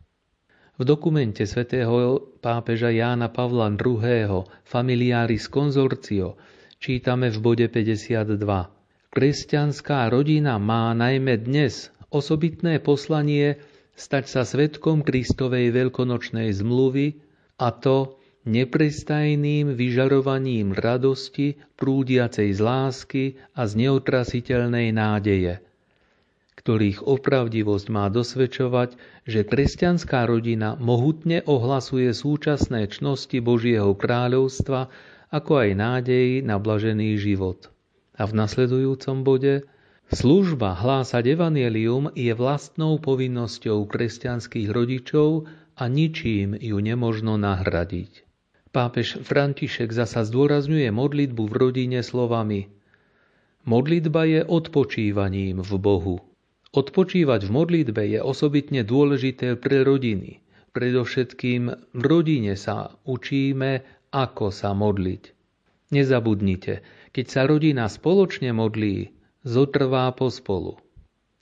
V dokumente svätého pápeža Jána Pavla II. Familiaris Consortio čítame v bode 52. Kresťanská rodina má najmä dnes osobitné poslanie stať sa svetkom Kristovej veľkonočnej zmluvy a to neprestajným vyžarovaním radosti, prúdiacej z lásky a z neotrasiteľnej nádeje, ktorých opravdivosť má dosvedčovať, že kresťanská rodina mohutne ohlasuje súčasné čnosti Božieho kráľovstva ako aj nádej na blažený život. A v nasledujúcom bode – Služba hlásať evanelium je vlastnou povinnosťou kresťanských rodičov a ničím ju nemožno nahradiť. Pápež František zasa zdôrazňuje modlitbu v rodine slovami Modlitba je odpočívaním v Bohu. Odpočívať v modlitbe je osobitne dôležité pre rodiny. Predovšetkým v rodine sa učíme, ako sa modliť. Nezabudnite, keď sa rodina spoločne modlí, zotrvá pospolu.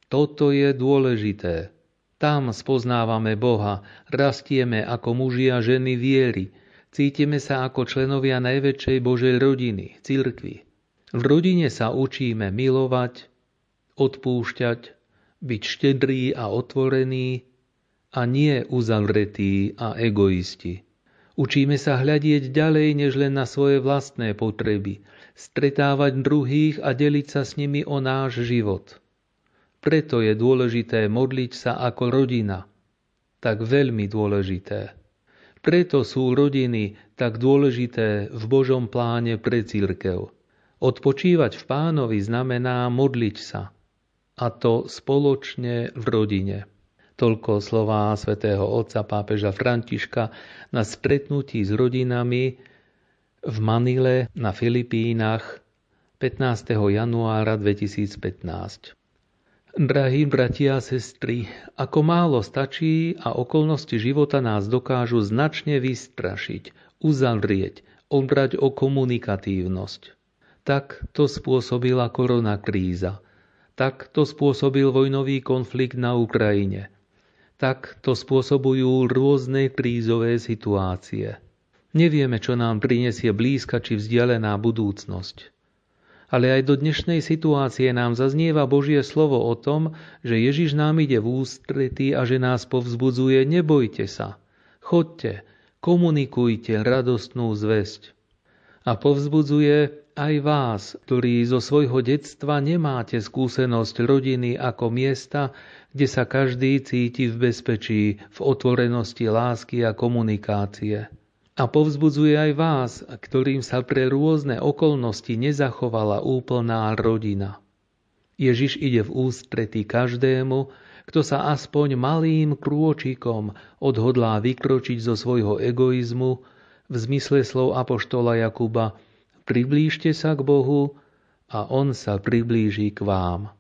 Toto je dôležité. Tam spoznávame Boha, rastieme ako muži a ženy viery, cítime sa ako členovia najväčšej Božej rodiny, cirkvi. V rodine sa učíme milovať, odpúšťať, byť štedrý a otvorený a nie uzavretý a egoisti. Učíme sa hľadieť ďalej než len na svoje vlastné potreby, stretávať druhých a deliť sa s nimi o náš život. Preto je dôležité modliť sa ako rodina. Tak veľmi dôležité. Preto sú rodiny tak dôležité v Božom pláne pre církev. Odpočívať v pánovi znamená modliť sa. A to spoločne v rodine. Toľko slová svätého otca pápeža Františka na stretnutí s rodinami v Manile na Filipínach 15. januára 2015. Drahí bratia a sestry, ako málo stačí a okolnosti života nás dokážu značne vystrašiť, uzavrieť, obrať o komunikatívnosť. Tak to spôsobila koronakríza. Tak to spôsobil vojnový konflikt na Ukrajine. Tak to spôsobujú rôzne krízové situácie. Nevieme, čo nám prinesie blízka či vzdialená budúcnosť. Ale aj do dnešnej situácie nám zaznieva Božie slovo o tom, že Ježiš nám ide v ústretí a že nás povzbudzuje, nebojte sa, chodte, komunikujte radostnú zväzť. A povzbudzuje, aj vás, ktorí zo svojho detstva nemáte skúsenosť rodiny ako miesta, kde sa každý cíti v bezpečí, v otvorenosti lásky a komunikácie. A povzbudzuje aj vás, ktorým sa pre rôzne okolnosti nezachovala úplná rodina. Ježiš ide v ústretí každému, kto sa aspoň malým krôčikom odhodlá vykročiť zo svojho egoizmu v zmysle slov Apoštola Jakuba Priblížte sa k Bohu a On sa priblíži k vám.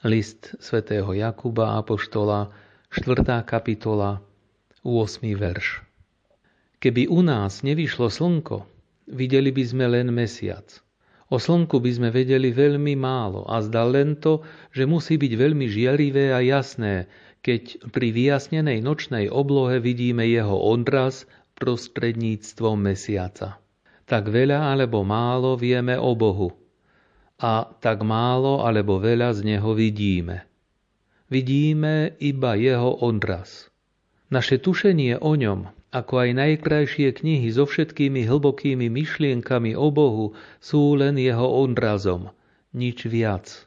List svätého Jakuba Apoštola, 4. kapitola, 8. verš. Keby u nás nevyšlo slnko, videli by sme len mesiac. O slnku by sme vedeli veľmi málo a zdá len to, že musí byť veľmi žiarivé a jasné, keď pri vyjasnenej nočnej oblohe vidíme jeho odraz prostredníctvom mesiaca tak veľa alebo málo vieme o Bohu a tak málo alebo veľa z Neho vidíme. Vidíme iba Jeho odraz. Naše tušenie o ňom, ako aj najkrajšie knihy so všetkými hlbokými myšlienkami o Bohu, sú len Jeho odrazom, nič viac.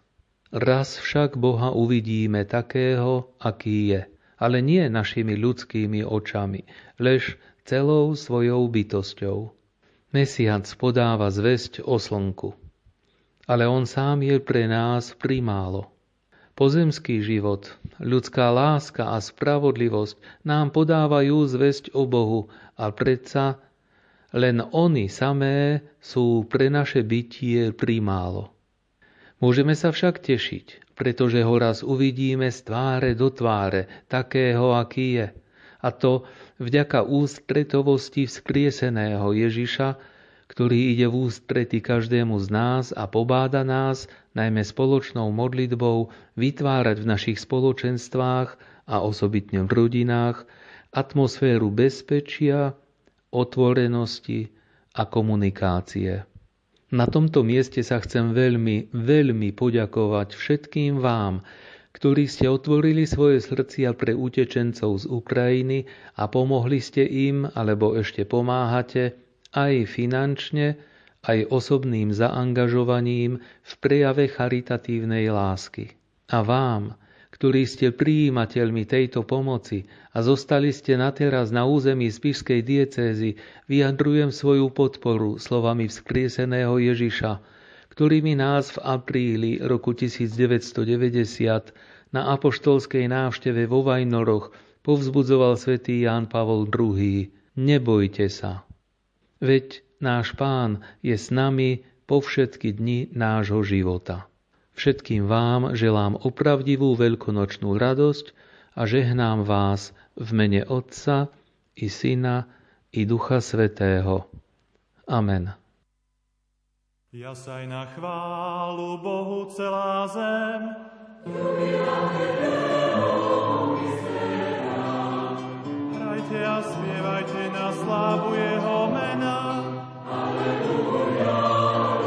Raz však Boha uvidíme takého, aký je, ale nie našimi ľudskými očami, lež celou svojou bytosťou. Mesiac podáva zväzť o slnku, ale on sám je pre nás primálo. Pozemský život, ľudská láska a spravodlivosť nám podávajú zväzť o Bohu a predsa len oni samé sú pre naše bytie primálo. Môžeme sa však tešiť, pretože ho raz uvidíme z tváre do tváre, takého, aký je – a to vďaka ústretovosti vzkrieseného Ježiša, ktorý ide v ústrety každému z nás a pobáda nás, najmä spoločnou modlitbou, vytvárať v našich spoločenstvách a osobitne v rodinách atmosféru bezpečia, otvorenosti a komunikácie. Na tomto mieste sa chcem veľmi, veľmi poďakovať všetkým vám, ktorí ste otvorili svoje srdcia pre utečencov z Ukrajiny a pomohli ste im, alebo ešte pomáhate, aj finančne, aj osobným zaangažovaním v prejave charitatívnej lásky. A vám, ktorí ste prijímateľmi tejto pomoci a zostali ste na teraz na území Spišskej diecézy, vyjadrujem svoju podporu slovami vzkrieseného Ježiša, ktorými nás v apríli roku 1990 na apoštolskej návšteve vo Vajnoroch povzbudzoval svätý Ján Pavol II. Nebojte sa. Veď náš pán je s nami po všetky dni nášho života. Všetkým vám želám opravdivú veľkonočnú radosť a žehnám vás v mene Otca i Syna i Ducha Svetého. Amen. Jasaj na chválu Bohu celá zem. Hrajte a spievajte na slávu Jeho mena. Aleluja,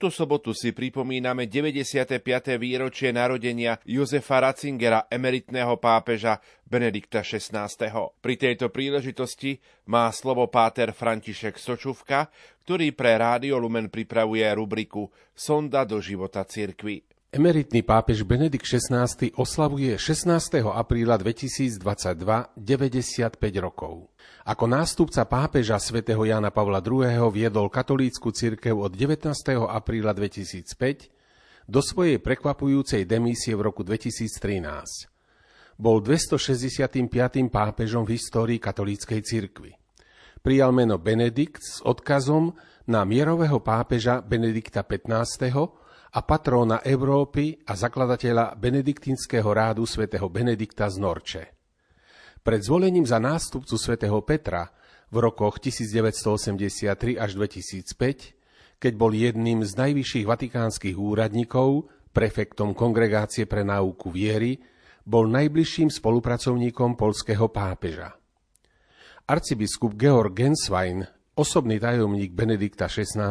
túto sobotu si pripomíname 95. výročie narodenia Jozefa Ratzingera, emeritného pápeža Benedikta XVI. Pri tejto príležitosti má slovo páter František Sočuvka, ktorý pre Rádio Lumen pripravuje rubriku Sonda do života cirkvy. Emeritný pápež Benedikt XVI oslavuje 16. apríla 2022 95 rokov. Ako nástupca pápeža svätého Jana Pavla II. viedol katolícku cirkev od 19. apríla 2005 do svojej prekvapujúcej demísie v roku 2013. Bol 265. pápežom v histórii katolíckej cirkvy. Prijal meno Benedikt s odkazom na mierového pápeža Benedikta XV a patróna Európy a zakladateľa benediktínskeho rádu svätého Benedikta z Norče. Pred zvolením za nástupcu svätého Petra v rokoch 1983 až 2005, keď bol jedným z najvyšších vatikánskych úradníkov, prefektom Kongregácie pre náuku viery, bol najbližším spolupracovníkom polského pápeža. Arcibiskup Georg Genswein, osobný tajomník Benedikta XVI.,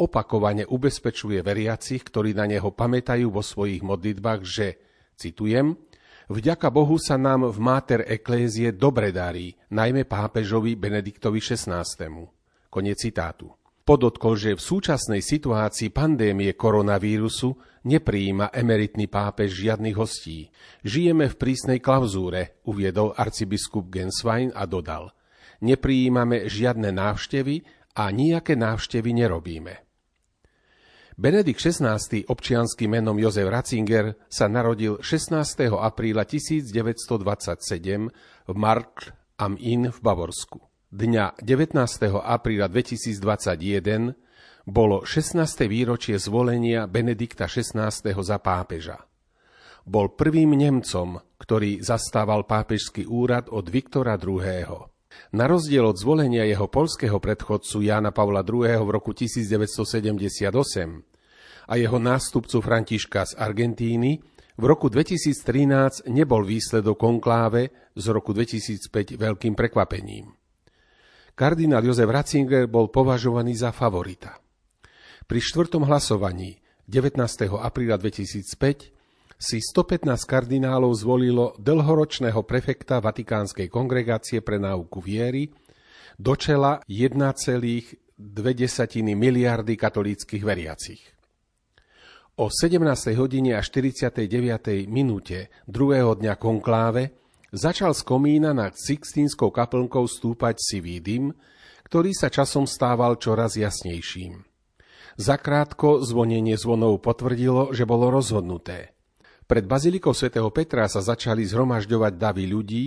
opakovane ubezpečuje veriacich, ktorí na neho pamätajú vo svojich modlitbách, že, citujem, Vďaka Bohu sa nám v Máter Eklézie dobre darí, najmä pápežovi Benediktovi XVI. Konec citátu. Podotkol, že v súčasnej situácii pandémie koronavírusu neprijíma emeritný pápež žiadnych hostí. Žijeme v prísnej klauzúre, uviedol arcibiskup Genswein a dodal. Neprijímame žiadne návštevy a nejaké návštevy nerobíme. Benedikt XVI, občianským menom Jozef Ratzinger, sa narodil 16. apríla 1927 v Mark am Inn v Bavorsku. Dňa 19. apríla 2021 bolo 16. výročie zvolenia Benedikta XVI. za pápeža. Bol prvým Nemcom, ktorý zastával pápežský úrad od Viktora II. Na rozdiel od zvolenia jeho polského predchodcu Jána Pavla II. v roku 1978 a jeho nástupcu Františka z Argentíny, v roku 2013 nebol výsledok konkláve z roku 2005 veľkým prekvapením. Kardinál Jozef Ratzinger bol považovaný za favorita. Pri štvrtom hlasovaní 19. apríla 2005 si 115 kardinálov zvolilo dlhoročného prefekta Vatikánskej kongregácie pre náuku viery do čela 1,2 miliardy katolíckých veriacich. O 17. hodine a 49. minúte druhého dňa konkláve začal z komína nad Sixtínskou kaplnkou stúpať sivý dym, ktorý sa časom stával čoraz jasnejším. Zakrátko zvonenie zvonov potvrdilo, že bolo rozhodnuté. Pred bazilikou svätého Petra sa začali zhromažďovať davy ľudí,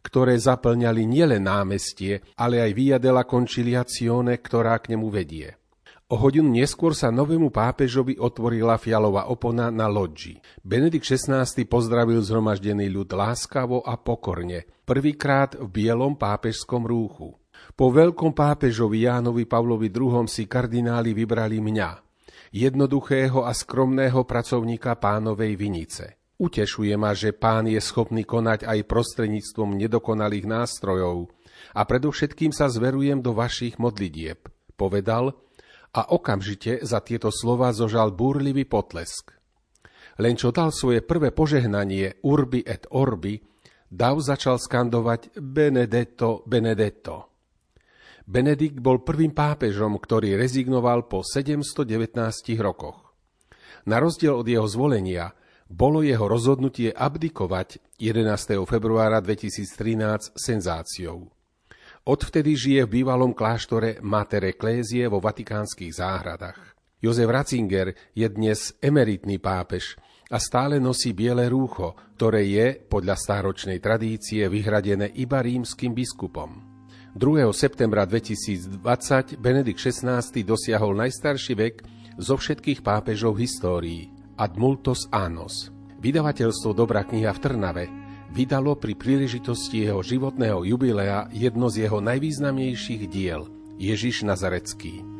ktoré zaplňali nielen námestie, ale aj Via della Conciliazione, ktorá k nemu vedie. O hodinu neskôr sa novému pápežovi otvorila fialová opona na loďi. Benedikt XVI pozdravil zhromaždený ľud láskavo a pokorne, prvýkrát v bielom pápežskom rúchu. Po veľkom pápežovi Jánovi Pavlovi II si kardináli vybrali mňa, jednoduchého a skromného pracovníka pánovej vinice. Utešuje ma, že pán je schopný konať aj prostredníctvom nedokonalých nástrojov a predovšetkým sa zverujem do vašich modlitieb, povedal a okamžite za tieto slova zožal búrlivý potlesk. Len čo dal svoje prvé požehnanie Urbi et Orbi, Dav začal skandovať Benedetto, Benedetto. Benedikt bol prvým pápežom, ktorý rezignoval po 719 rokoch. Na rozdiel od jeho zvolenia, bolo jeho rozhodnutie abdikovať 11. februára 2013 senzáciou. Odvtedy žije v bývalom kláštore Mater Ecclesiae vo vatikánskych záhradách. Jozef Ratzinger je dnes emeritný pápež a stále nosí biele rúcho, ktoré je, podľa stáročnej tradície, vyhradené iba rímským biskupom. 2. septembra 2020 Benedikt XVI dosiahol najstarší vek zo všetkých pápežov histórii Ad multos annos. Vydavateľstvo Dobrá kniha v Trnave vydalo pri príležitosti jeho životného jubilea jedno z jeho najvýznamnejších diel Ježiš Nazarecký.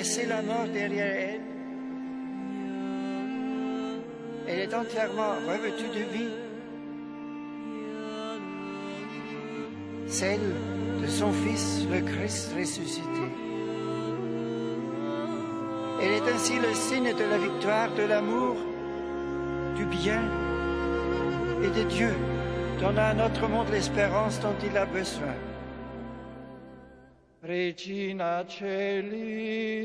Laissé la mort derrière elle. Elle est entièrement revêtue de vie. Celle de son Fils, le Christ ressuscité. Elle est ainsi le signe de la victoire, de l'amour, du bien et de Dieu, donnant à notre monde l'espérance dont il a besoin. Regina Celi,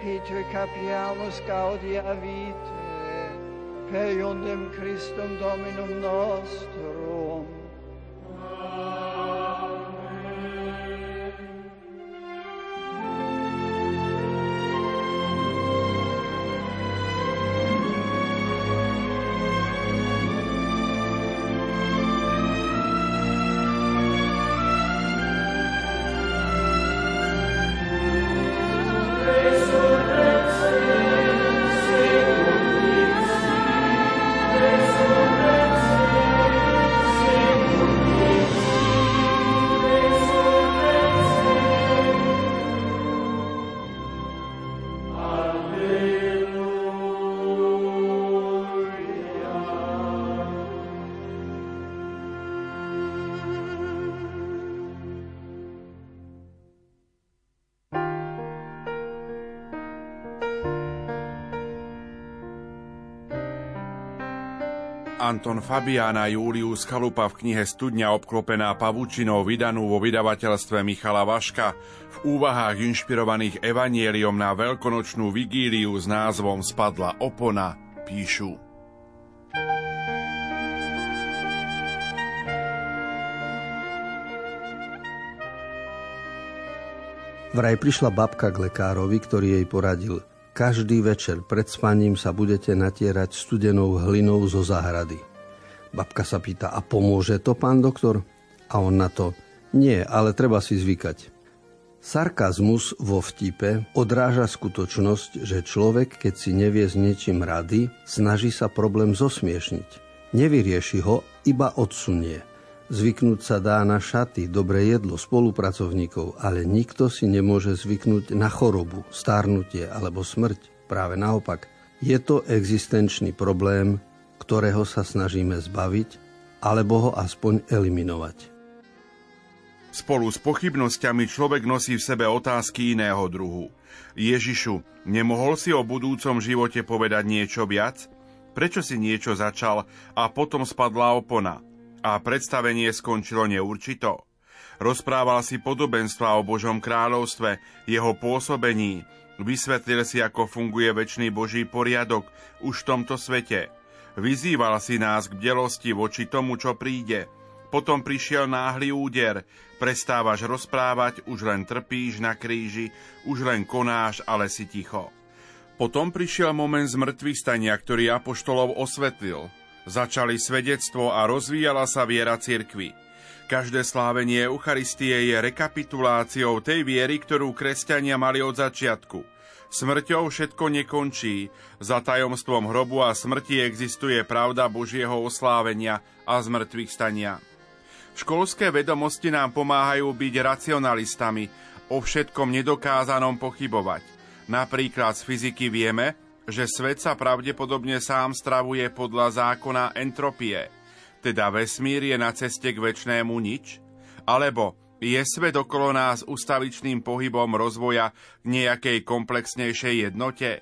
Peter capiamus gaudia vitae, per iundem Christum Dominum nostrum, Anton Fabián a Julius Chalupa v knihe Studňa obklopená pavučinou vydanú vo vydavateľstve Michala Vaška v úvahách inšpirovaných evanieliom na veľkonočnú vigíliu s názvom Spadla opona píšu. Vraj prišla babka k lekárovi, ktorý jej poradil. Každý večer pred spaním sa budete natierať studenou hlinou zo záhrady. Babka sa pýta, a pomôže to, pán doktor? A on na to, nie, ale treba si zvykať. Sarkazmus vo vtipe odráža skutočnosť, že človek, keď si nevie s niečím rady, snaží sa problém zosmiešniť. Nevyrieši ho, iba odsunie. Zvyknúť sa dá na šaty, dobré jedlo, spolupracovníkov, ale nikto si nemôže zvyknúť na chorobu, stárnutie alebo smrť. Práve naopak. Je to existenčný problém, ktorého sa snažíme zbaviť, alebo ho aspoň eliminovať. Spolu s pochybnosťami človek nosí v sebe otázky iného druhu. Ježišu, nemohol si o budúcom živote povedať niečo viac? Prečo si niečo začal a potom spadla opona? A predstavenie skončilo neurčito. Rozprával si podobenstva o Božom kráľovstve, jeho pôsobení, vysvetlil si, ako funguje väčší Boží poriadok už v tomto svete. Vyzýval si nás k bdelosti voči tomu, čo príde. Potom prišiel náhly úder, prestávaš rozprávať, už len trpíš na kríži, už len konáš, ale si ticho. Potom prišiel moment zmrtvých stania, ktorý Apoštolov osvetlil. Začali svedectvo a rozvíjala sa viera cirkvy. Každé slávenie Eucharistie je rekapituláciou tej viery, ktorú kresťania mali od začiatku. Smrťou všetko nekončí. Za tajomstvom hrobu a smrti existuje pravda Božieho oslávenia a zmrtvých stania. Školské vedomosti nám pomáhajú byť racionalistami, o všetkom nedokázanom pochybovať. Napríklad z fyziky vieme, že svet sa pravdepodobne sám stravuje podľa zákona entropie. Teda vesmír je na ceste k väčšnému nič? Alebo je svet okolo nás ustavičným pohybom rozvoja k nejakej komplexnejšej jednote?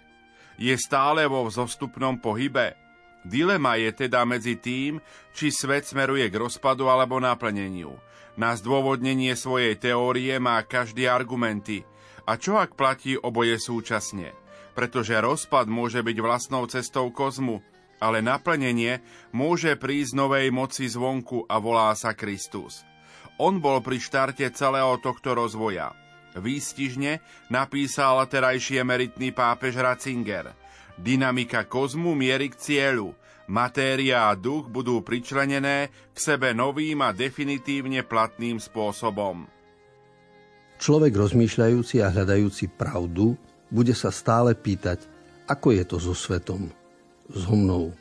Je stále vo vzostupnom pohybe? Dilema je teda medzi tým, či svet smeruje k rozpadu alebo naplneniu. Na zdôvodnenie svojej teórie má každý argumenty. A čo ak platí oboje súčasne? Pretože rozpad môže byť vlastnou cestou kozmu, ale naplnenie môže prísť novej moci zvonku a volá sa Kristus. On bol pri štarte celého tohto rozvoja. Výstižne napísal terajší emeritný pápež Ratzinger – Dynamika kozmu mierí k cieľu. Matéria a duch budú pričlenené k sebe novým a definitívne platným spôsobom. Človek rozmýšľajúci a hľadajúci pravdu bude sa stále pýtať, ako je to so svetom, so mnou,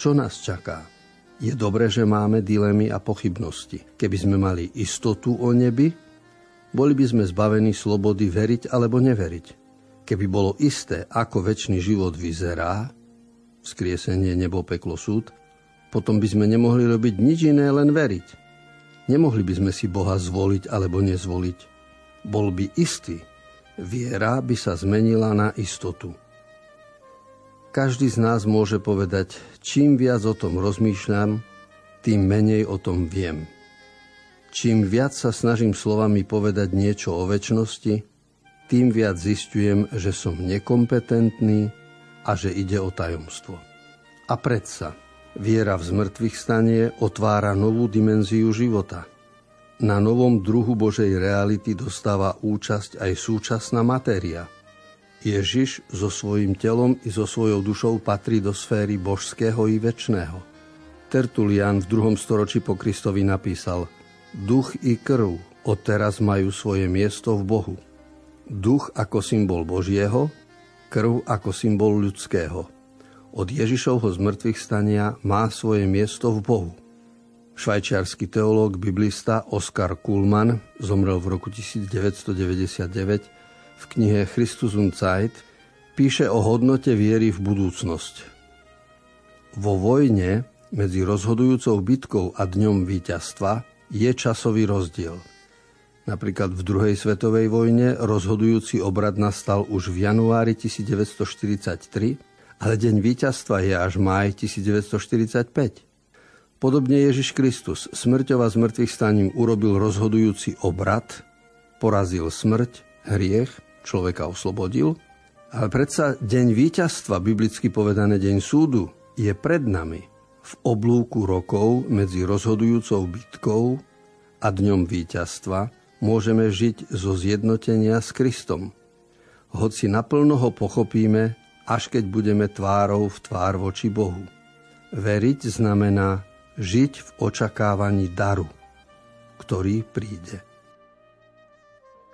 čo nás čaká. Je dobré, že máme dilemy a pochybnosti. Keby sme mali istotu o nebi, boli by sme zbavení slobody veriť alebo neveriť. Keby bolo isté, ako väčší život vyzerá, vzkriesenie nebo peklo súd, potom by sme nemohli robiť nič iné, len veriť. Nemohli by sme si Boha zvoliť alebo nezvoliť. Bol by istý. Viera by sa zmenila na istotu. Každý z nás môže povedať, čím viac o tom rozmýšľam, tým menej o tom viem. Čím viac sa snažím slovami povedať niečo o väčšnosti, tým viac zistujem, že som nekompetentný a že ide o tajomstvo. A predsa, viera v zmrtvých stanie otvára novú dimenziu života. Na novom druhu Božej reality dostáva účasť aj súčasná matéria. Ježiš so svojím telom i so svojou dušou patrí do sféry božského i väčšného. Tertulian v druhom storočí po Kristovi napísal Duch i krv odteraz majú svoje miesto v Bohu duch ako symbol Božieho, krv ako symbol ľudského. Od Ježišovho zmrtvých stania má svoje miesto v Bohu. Švajčiarsky teológ, biblista Oskar Kuhlmann zomrel v roku 1999 v knihe Christus und Zeit píše o hodnote viery v budúcnosť. Vo vojne medzi rozhodujúcou bitkou a dňom víťazstva je časový rozdiel – Napríklad v druhej svetovej vojne rozhodujúci obrad nastal už v januári 1943, ale deň víťazstva je až máj 1945. Podobne Ježiš Kristus smrťova z mŕtvych staním urobil rozhodujúci obrad, porazil smrť, hriech, človeka oslobodil, ale predsa deň víťazstva, biblicky povedané deň súdu, je pred nami v oblúku rokov medzi rozhodujúcou bitkou a dňom víťazstva, môžeme žiť zo zjednotenia s Kristom. Hoci naplno ho pochopíme, až keď budeme tvárou v tvár voči Bohu. Veriť znamená žiť v očakávaní daru, ktorý príde.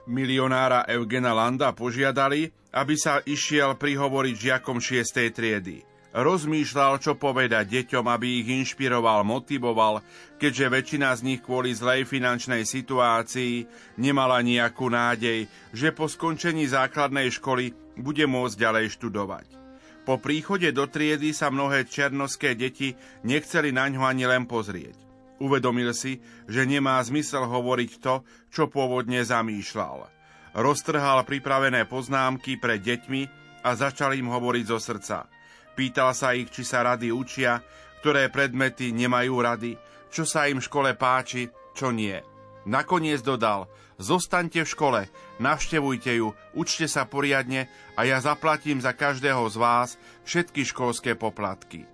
Milionára Eugena Landa požiadali, aby sa išiel prihovoriť žiakom 6. triedy. Rozmýšľal, čo povedať deťom, aby ich inšpiroval, motivoval, keďže väčšina z nich kvôli zlej finančnej situácii nemala nejakú nádej, že po skončení základnej školy bude môcť ďalej študovať. Po príchode do triedy sa mnohé černoské deti nechceli na ňo ani len pozrieť. Uvedomil si, že nemá zmysel hovoriť to, čo pôvodne zamýšľal. Roztrhal pripravené poznámky pred deťmi a začal im hovoriť zo srdca – Pýtal sa ich, či sa rady učia, ktoré predmety nemajú rady, čo sa im v škole páči, čo nie. Nakoniec dodal, zostaňte v škole, navštevujte ju, učte sa poriadne a ja zaplatím za každého z vás všetky školské poplatky.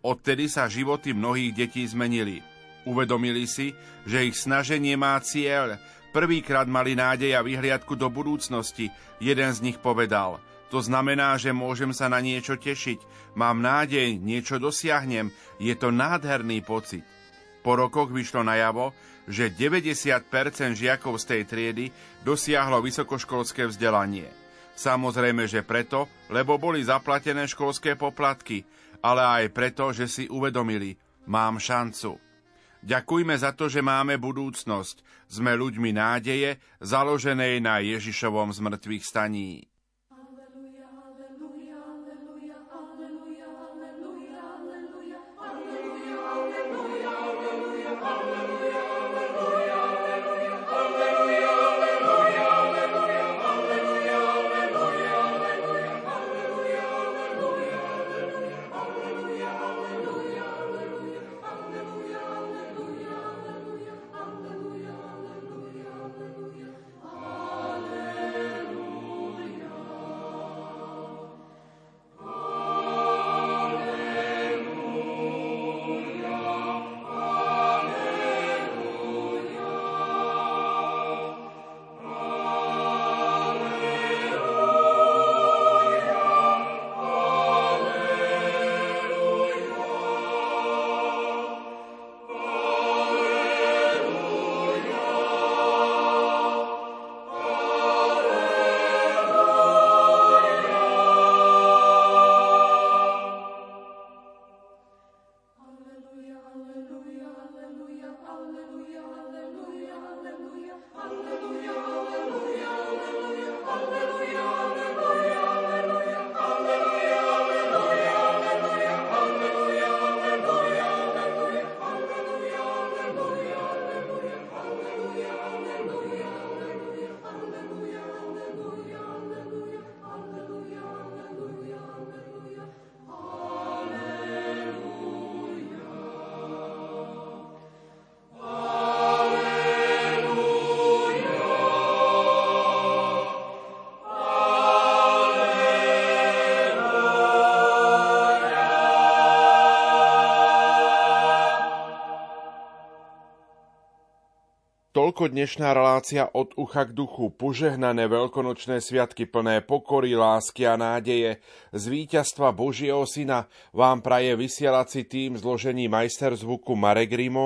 Odtedy sa životy mnohých detí zmenili. Uvedomili si, že ich snaženie má cieľ. Prvýkrát mali nádej a vyhliadku do budúcnosti. Jeden z nich povedal – to znamená, že môžem sa na niečo tešiť. Mám nádej, niečo dosiahnem. Je to nádherný pocit. Po rokoch vyšlo najavo, že 90% žiakov z tej triedy dosiahlo vysokoškolské vzdelanie. Samozrejme, že preto, lebo boli zaplatené školské poplatky, ale aj preto, že si uvedomili, mám šancu. Ďakujme za to, že máme budúcnosť. Sme ľuďmi nádeje, založenej na Ježišovom zmrtvých staní. Toľko dnešná relácia od ucha k duchu, požehnané veľkonočné sviatky plné pokory, lásky a nádeje, z víťazstva Božieho Syna vám praje vysielací tým zložení majster zvuku Marek Rimóc